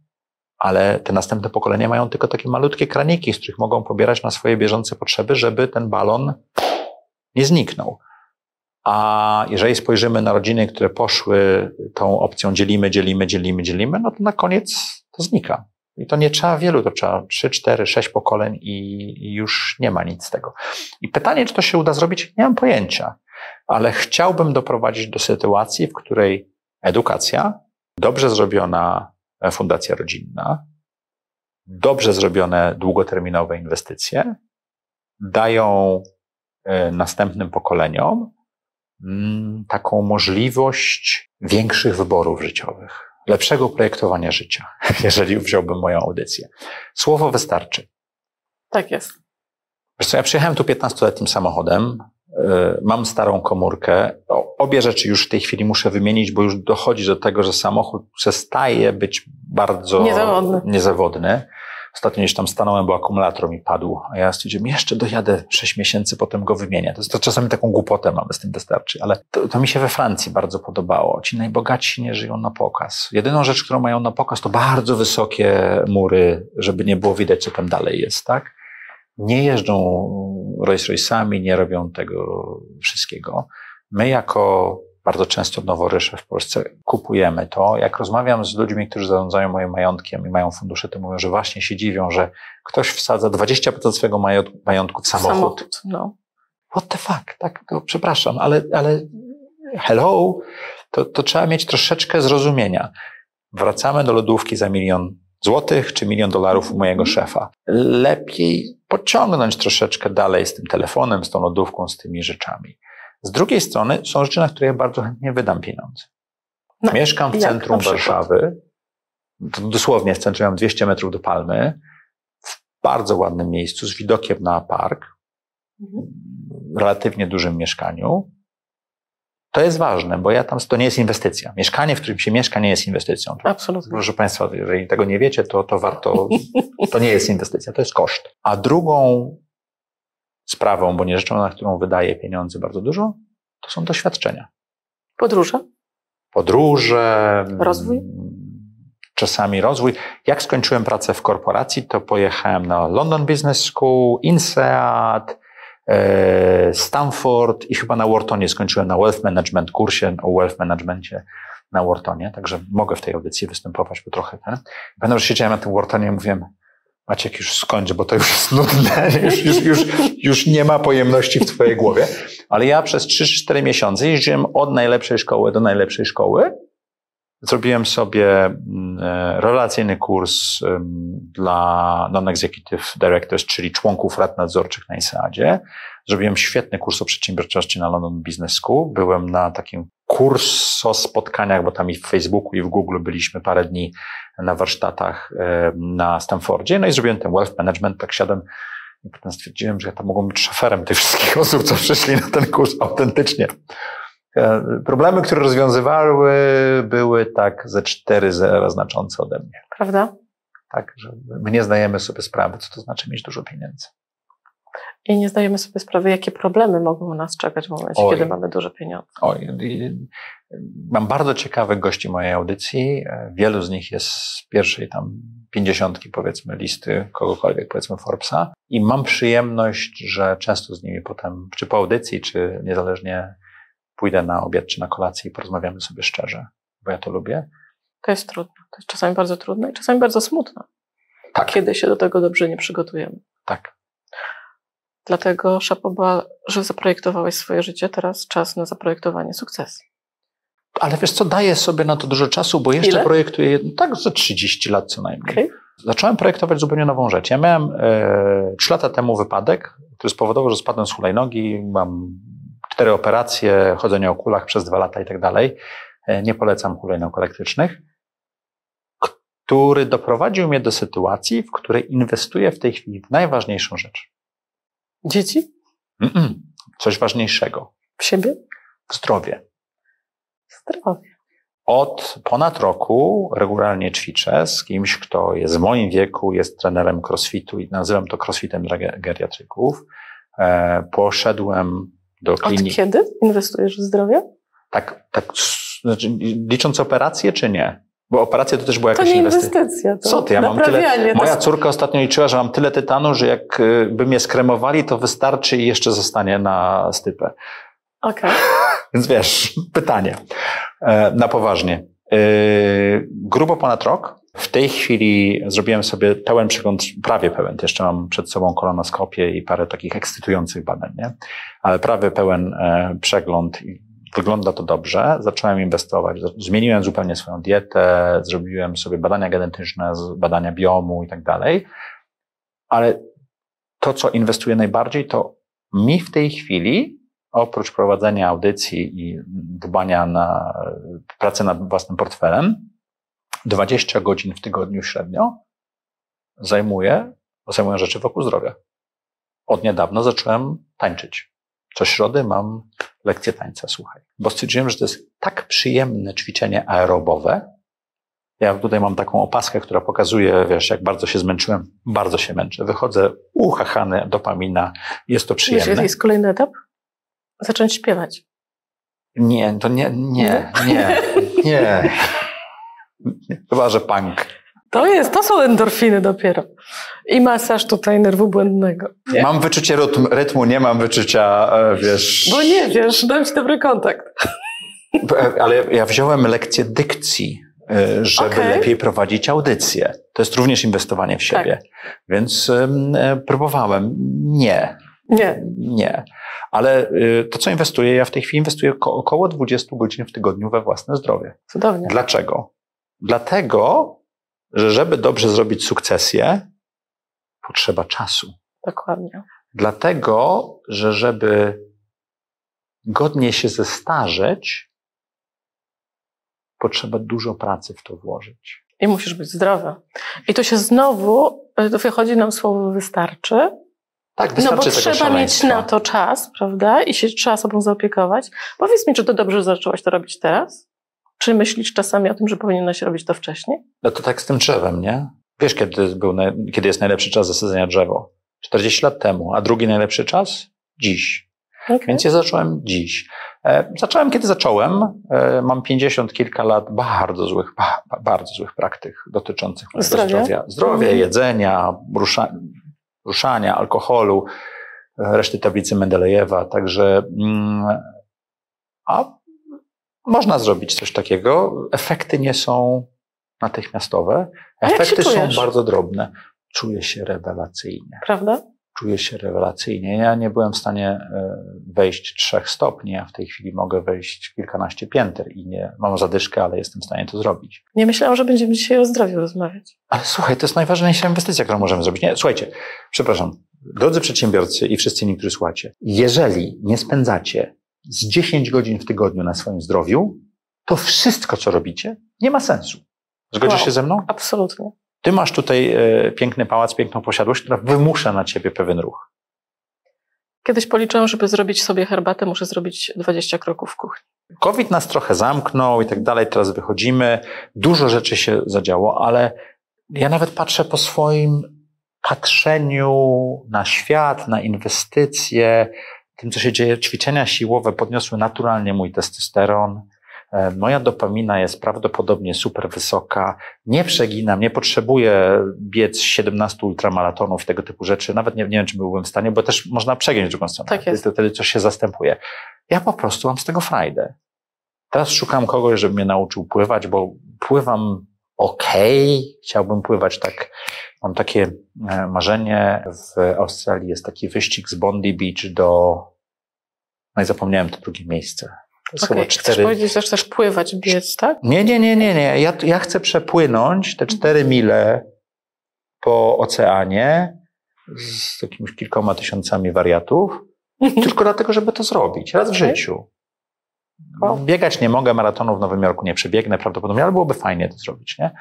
ale te następne pokolenia mają tylko takie malutkie kraniki, z których mogą pobierać na swoje bieżące potrzeby, żeby ten balon nie zniknął. A jeżeli spojrzymy na rodziny, które poszły tą opcją dzielimy, dzielimy, dzielimy, dzielimy, no to na koniec to znika. I to nie trzeba wielu, to trzeba trzy, cztery, sześć pokoleń i, już nie ma nic z tego. I pytanie, czy to się uda zrobić, nie mam pojęcia, ale chciałbym doprowadzić do sytuacji, w której edukacja, dobrze zrobiona fundacja rodzinna, dobrze zrobione długoterminowe inwestycje dają e, następnym pokoleniom mm, taką możliwość większych wyborów życiowych, lepszego projektowania życia, jeżeli wziąłbym moją audycję. Słowo wystarczy. Tak jest. Wiesz co, ja przyjechałem tu 15-letnim samochodem, yy, mam starą komórkę. Obie rzeczy już w tej chwili muszę wymienić, bo już dochodzi do tego, że samochód przestaje być bardzo Niezawodny. niezawodny. Ostatnio gdzieś tam stanąłem, bo akumulator mi padł, a ja stwierdziłem, jeszcze dojadę 6 miesięcy, potem go wymienię. To, to czasami taką głupotę mamy, z tym wystarczy, ale to, to mi się we Francji bardzo podobało. Ci najbogatsi nie żyją na pokaz. Jedyną rzecz, którą mają na pokaz, to bardzo wysokie mury, żeby nie było widać, co tam dalej jest, tak? Nie jeżdżą Rolls Royce'ami, nie robią tego wszystkiego. My jako bardzo często noworysze w Polsce kupujemy to. Jak rozmawiam z ludźmi, którzy zarządzają moim majątkiem i mają fundusze, to mówią, że właśnie się dziwią, że ktoś wsadza 20% swojego mająt- majątku w samochód. No. What the fuck? Tak, to przepraszam, ale, ale hello, to, to trzeba mieć troszeczkę zrozumienia. Wracamy do lodówki za milion złotych czy milion dolarów u mojego szefa. Lepiej pociągnąć troszeczkę dalej z tym telefonem, z tą lodówką, z tymi rzeczami. Z drugiej strony są rzeczy, na które ja bardzo chętnie wydam pieniądze. No, Mieszkam w centrum? Warszawy, dosłownie w centrum, mam 200 metrów do Palmy, w bardzo ładnym miejscu z widokiem na park, Mhm. relatywnie dużym mieszkaniu. To jest ważne, bo ja tam, to nie jest inwestycja. Mieszkanie, w którym się mieszka, nie jest inwestycją. Absolutnie. Proszę Państwa, jeżeli tego nie wiecie, to, to warto, to nie jest inwestycja, to jest koszt. A drugą sprawą, bo nie rzeczą, na którą wydaję pieniądze bardzo dużo, to są doświadczenia. Podróże? Podróże. Rozwój? mm, Czasami rozwój. Jak skończyłem pracę w korporacji, to pojechałem na London Business School, INSEAD, e, Stanford i chyba na Whartonie skończyłem na Wealth Management kursie o Wealth Managementie na Whartonie, także mogę w tej audycji występować, bo trochę ten. Pamiętam, że siedziałem na tym Whartonie i mówiłem, Maciek, już skończę, bo to już jest nudne, już, już, już, już nie ma pojemności w twojej głowie. Ale ja przez 3-4 miesiące jeździłem od najlepszej szkoły do najlepszej szkoły. Zrobiłem sobie mm, e, relacyjny kurs dla non-executive directors, czyli członków rad nadzorczych na ISAD-zie. Zrobiłem świetny kurs o przedsiębiorczości na London Business School. Byłem na takim kurso spotkaniach, bo tam i w Facebooku i w Google byliśmy parę dni na warsztatach e, na Stanfordzie. No i zrobiłem ten wealth management, tak siadłem i potem stwierdziłem, że ja tam mogłem być szoferem tych wszystkich osób, co przyszli na ten kurs autentycznie. E, Problemy, które rozwiązywały, były tak ze cztery zera znaczące ode mnie. Prawda? Tak, że my nie zdajemy sobie sprawy, co to znaczy mieć dużo pieniędzy. I nie zdajemy sobie sprawy, jakie problemy mogą nas czekać w momencie, Oj. kiedy mamy dużo pieniędzy. Oj, mam bardzo ciekawych gości mojej audycji. Wielu z nich jest z pierwszej tam pięćdziesiątki, powiedzmy, listy kogokolwiek, powiedzmy Forbesa. I mam przyjemność, że często z nimi potem, czy po audycji, czy niezależnie pójdę na obiad, czy na kolację i porozmawiamy sobie szczerze, bo ja to lubię. To jest trudne. To jest czasami bardzo trudne i czasami bardzo smutne, Tak, kiedy się do tego dobrze nie przygotujemy. tak. Dlatego szapoba, że zaprojektowałeś swoje życie, teraz czas na zaprojektowanie sukcesu. Ale wiesz co, daję sobie na to dużo czasu, bo jeszcze Ile? projektuję, tak za 30 lat co najmniej. Okay? Zacząłem projektować zupełnie nową rzecz. Ja miałem e, 3 lata temu wypadek, który spowodował, że spadłem z hulajnogi, mam cztery operacje, chodzenie o kulach przez dwa lata i tak dalej. E, Nie polecam hulajnóg elektrycznych, który doprowadził mnie do sytuacji, w której inwestuję w tej chwili w najważniejszą rzecz. Dzieci? Mm-mm. Coś ważniejszego. W siebie? W zdrowie. Zdrowie. Od ponad roku regularnie ćwiczę z kimś, kto jest w moim wieku, jest trenerem crossfitu i nazywam to crossfitem dla ge- geriatryków. E, poszedłem do Od kliniki. kiedy inwestujesz w zdrowie? Tak, tak, znaczy, licząc operacje, czy nie? Bo operacja to też była To jakaś nie inwestycja. inwestycja. To Co ty, ja mam tyle. Moja to... córka ostatnio liczyła, że mam tyle tytanu, że jak y, by mnie skremowali, to wystarczy i jeszcze zostanie na stypę. Okej. Więc wiesz, pytanie e, na poważnie. E, Grubo ponad rok. W tej chwili zrobiłem sobie pełen przegląd, prawie pełen, jeszcze mam przed sobą kolonoskopię i parę takich ekscytujących badań, nie? ale prawie pełen e, przegląd wygląda to dobrze. Zacząłem inwestować, zmieniłem zupełnie swoją dietę, zrobiłem sobie badania genetyczne, badania biomu i tak dalej, ale to, co inwestuję najbardziej, to mi w tej chwili oprócz prowadzenia audycji i dbania na pracę nad własnym portfelem, 20 godzin w tygodniu średnio zajmuję, zajmuję rzeczy wokół zdrowia. Od niedawna zacząłem tańczyć. Co środy mam lekcję tańca, słuchaj. Bo stwierdziłem, że to jest tak przyjemne ćwiczenie aerobowe. Ja tutaj mam taką opaskę, która pokazuje, wiesz, jak bardzo się zmęczyłem. Bardzo się męczę. Wychodzę uchachany, dopamina. Jest to Wiesz, przyjemne. jaki jest kolejny etap? Zacząć śpiewać. Nie, to nie, nie, nie, nie. Chyba, że punk. To jest, to są endorfiny dopiero. I masaż tutaj nerwu błędnego. Nie. Mam wyczucie rytm, rytmu, nie mam wyczucia, e, wiesz. Bo nie wiesz, dam ci dobry kontakt. E, Ale ja wziąłem lekcję dykcji, e, żeby Okej. lepiej prowadzić audycję. To jest również inwestowanie w siebie. Więc em, e, próbowałem. Nie, Nie. nie. Ale e, to, co inwestuję, ja w tej chwili inwestuję ko- około 20 godzin w tygodniu we własne zdrowie. Cudownie. Dlaczego? Dlatego, że żeby dobrze zrobić sukcesję, potrzeba czasu. Dokładnie. Dlatego, że żeby godnie się zestarzeć, potrzeba dużo pracy w to włożyć. I musisz być zdrowy. I to się znowu, to wychodzi nam słowo wystarczy. Tak, No wystarczy bo tego trzeba mieć na to czas, prawda? I się trzeba sobą zaopiekować. Powiedz mi, czy to dobrze że zaczęłaś to robić teraz? Czy myślisz czasami o tym, że powinieneś robić to wcześniej? No to tak z tym drzewem, nie? Wiesz, kiedy, był kiedy jest najlepszy czas zasadzenia drzewo? 40 lat temu. A drugi najlepszy czas? Dziś. Okay. Więc ja zacząłem dziś. E, zacząłem, kiedy zacząłem. E, mam 50 kilka lat bardzo złych, ba, ba, bardzo złych praktyk dotyczących Zdrowia? zdrowia. Zdrowia, Mhm. jedzenia, rusza, ruszania, alkoholu, e, reszty tablicy Mendelejewa. Także, mm, a można zrobić coś takiego. Efekty nie są natychmiastowe. Efekty są bardzo drobne. Czuję się rewelacyjnie Prawda? czuję się rewelacyjnie. Ja nie byłem w stanie e, wejść trzech stopni, a w tej chwili mogę wejść kilkanaście pięter i nie mam zadyszkę, ale jestem w stanie to zrobić. Nie myślałam, że będziemy dzisiaj o zdrowiu rozmawiać. Ale słuchaj, to jest najważniejsza inwestycja, którą możemy zrobić. Nie, słuchajcie, przepraszam, drodzy przedsiębiorcy i wszyscy inni, którzy słuchacie, jeżeli nie spędzacie z 10 godzin w tygodniu na swoim zdrowiu, to wszystko, co robicie, nie ma sensu. Zgodzisz Wow. się ze mną? Absolutnie. Ty masz tutaj e, piękny pałac, piękną posiadłość, która wymusza na ciebie pewien ruch. Kiedyś policzyłam, żeby zrobić sobie herbatę, muszę zrobić 20 kroków w kuchni. COVID nas trochę zamknął i tak dalej, teraz wychodzimy, dużo rzeczy się zadziało, ale ja nawet patrzę po swoim patrzeniu na świat, na inwestycje, tym, co się dzieje. Ćwiczenia siłowe podniosły naturalnie mój testosteron. E, Moja dopamina jest prawdopodobnie super wysoka. Nie przeginam, nie potrzebuję biec 17 ultramaratonów tego typu rzeczy. Nawet nie, nie wiem, czy byłbym w stanie, bo też można przegiąć drugą stronę. Tak jest. Wtedy- coś się zastępuje. Ja po prostu mam z tego frajdę. Teraz szukam kogoś, żeby mnie nauczył pływać, bo pływam okej. Chciałbym pływać tak. Mam takie e, marzenie. W Australii jest taki wyścig z Bondi Beach do. No i zapomniałem to drugie miejsce. To jest Okej, chyba Chcesz cztery. powiedzieć, że chcesz pływać, biec, tak? Nie, nie, nie, nie, nie. Ja, ja chcę przepłynąć te cztery mile po oceanie z jakimiś kilkoma tysiącami wariatów, tylko dlatego, żeby to zrobić raz w Okej. życiu. Wow. Biegać nie mogę, maratonu w Nowym Jorku nie przebiegnę prawdopodobnie, ale byłoby fajnie to zrobić, nie?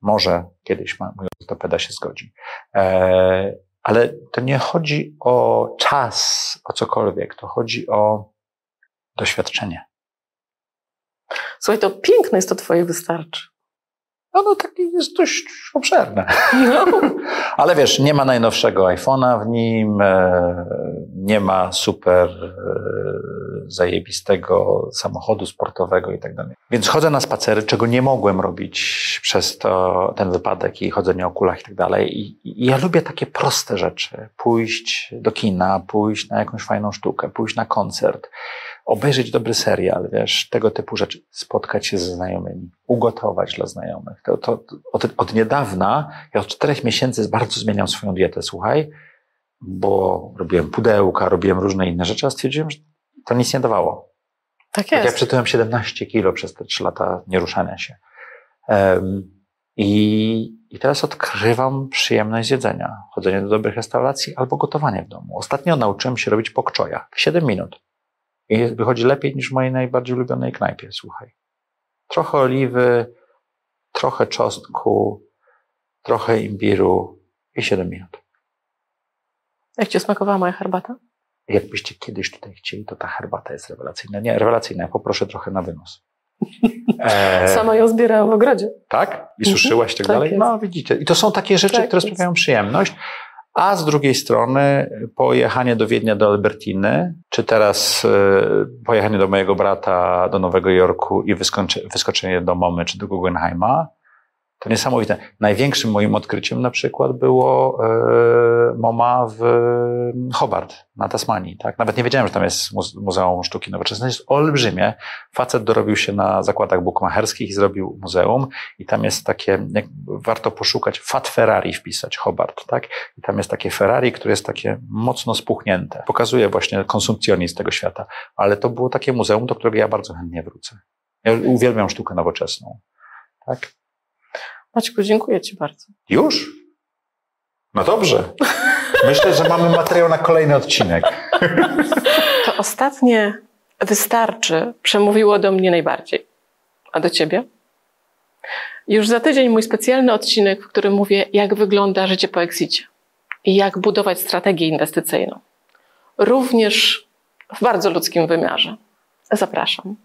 Może kiedyś mój ortopeda się zgodzi. E, ale to nie chodzi o czas, o cokolwiek, to chodzi o doświadczenie. Słuchaj, to piękne jest to twoje wystarczy. No, no takie jest dość obszerne. No. Ale wiesz, nie ma najnowszego iPhone'a w nim, e, nie ma super e, zajebistego samochodu sportowego i tak dalej. Więc chodzę na spacery, czego nie mogłem robić przez to, ten wypadek i chodzenie o kulach i tak dalej. I ja lubię takie proste rzeczy. Pójść do kina, pójść na jakąś fajną sztukę, pójść na koncert, obejrzeć dobry serial, wiesz, tego typu rzeczy. Spotkać się ze znajomymi, ugotować dla znajomych. To, to, od, od niedawna, ja od czterech miesięcy bardzo zmieniam swoją dietę, słuchaj, bo robiłem pudełka, robiłem różne inne rzeczy, a stwierdziłem, że to nic nie dawało. Tak Tak jest. przytyłem 17 kilo przez te 3 lata nieruszania się. Em, i, I teraz odkrywam przyjemność jedzenia. Chodzenie do dobrych restauracji albo gotowanie w domu. Ostatnio nauczyłem się robić pokczoja w 7 minut. I wychodzi lepiej niż w mojej najbardziej ulubionej knajpie, słuchaj. Trochę oliwy, trochę czosnku, trochę imbiru i 7 minut. Jak ci smakowała moja herbata? Jakbyście kiedyś tutaj chcieli, to ta herbata jest rewelacyjna. Nie, rewelacyjna. Ja poproszę trochę na wynos. E, Sama ją zbierałam w ogrodzie. Tak? I Mhm, suszyłaś i tak, tak dalej? jest. No widzicie. I to są takie rzeczy, Tak które jest. sprawiają przyjemność. A z drugiej strony pojechanie do Wiednia, do Albertiny, czy teraz e, pojechanie do mojego brata do Nowego Jorku i wyskoczenie do Momy czy do Guggenheima, to niesamowite. Największym moim odkryciem na przykład było e, MoMA w Hobart na Tasmanii. Tak? Nawet nie wiedziałem, że tam jest muze- Muzeum Sztuki Nowoczesnej. Jest olbrzymie. Facet dorobił się na zakładach bukmacherskich i zrobił muzeum i tam jest takie, jak, warto poszukać, Fat Ferrari wpisać, Hobart, tak? I tam jest takie Ferrari, które jest takie mocno spuchnięte. Pokazuje właśnie konsumpcjonizm tego świata. Ale to było takie muzeum, do którego ja bardzo chętnie wrócę. Ja uwielbiam sztukę nowoczesną. Tak? Maćku, dziękuję ci bardzo. Już? No dobrze. Myślę, że mamy materiał na kolejny odcinek. To ostatnie wystarczy przemówiło do mnie najbardziej. A do ciebie? Już za tydzień mój specjalny odcinek, w którym mówię, jak wygląda życie po exicie i jak budować strategię inwestycyjną. Również w bardzo ludzkim wymiarze. Zapraszam.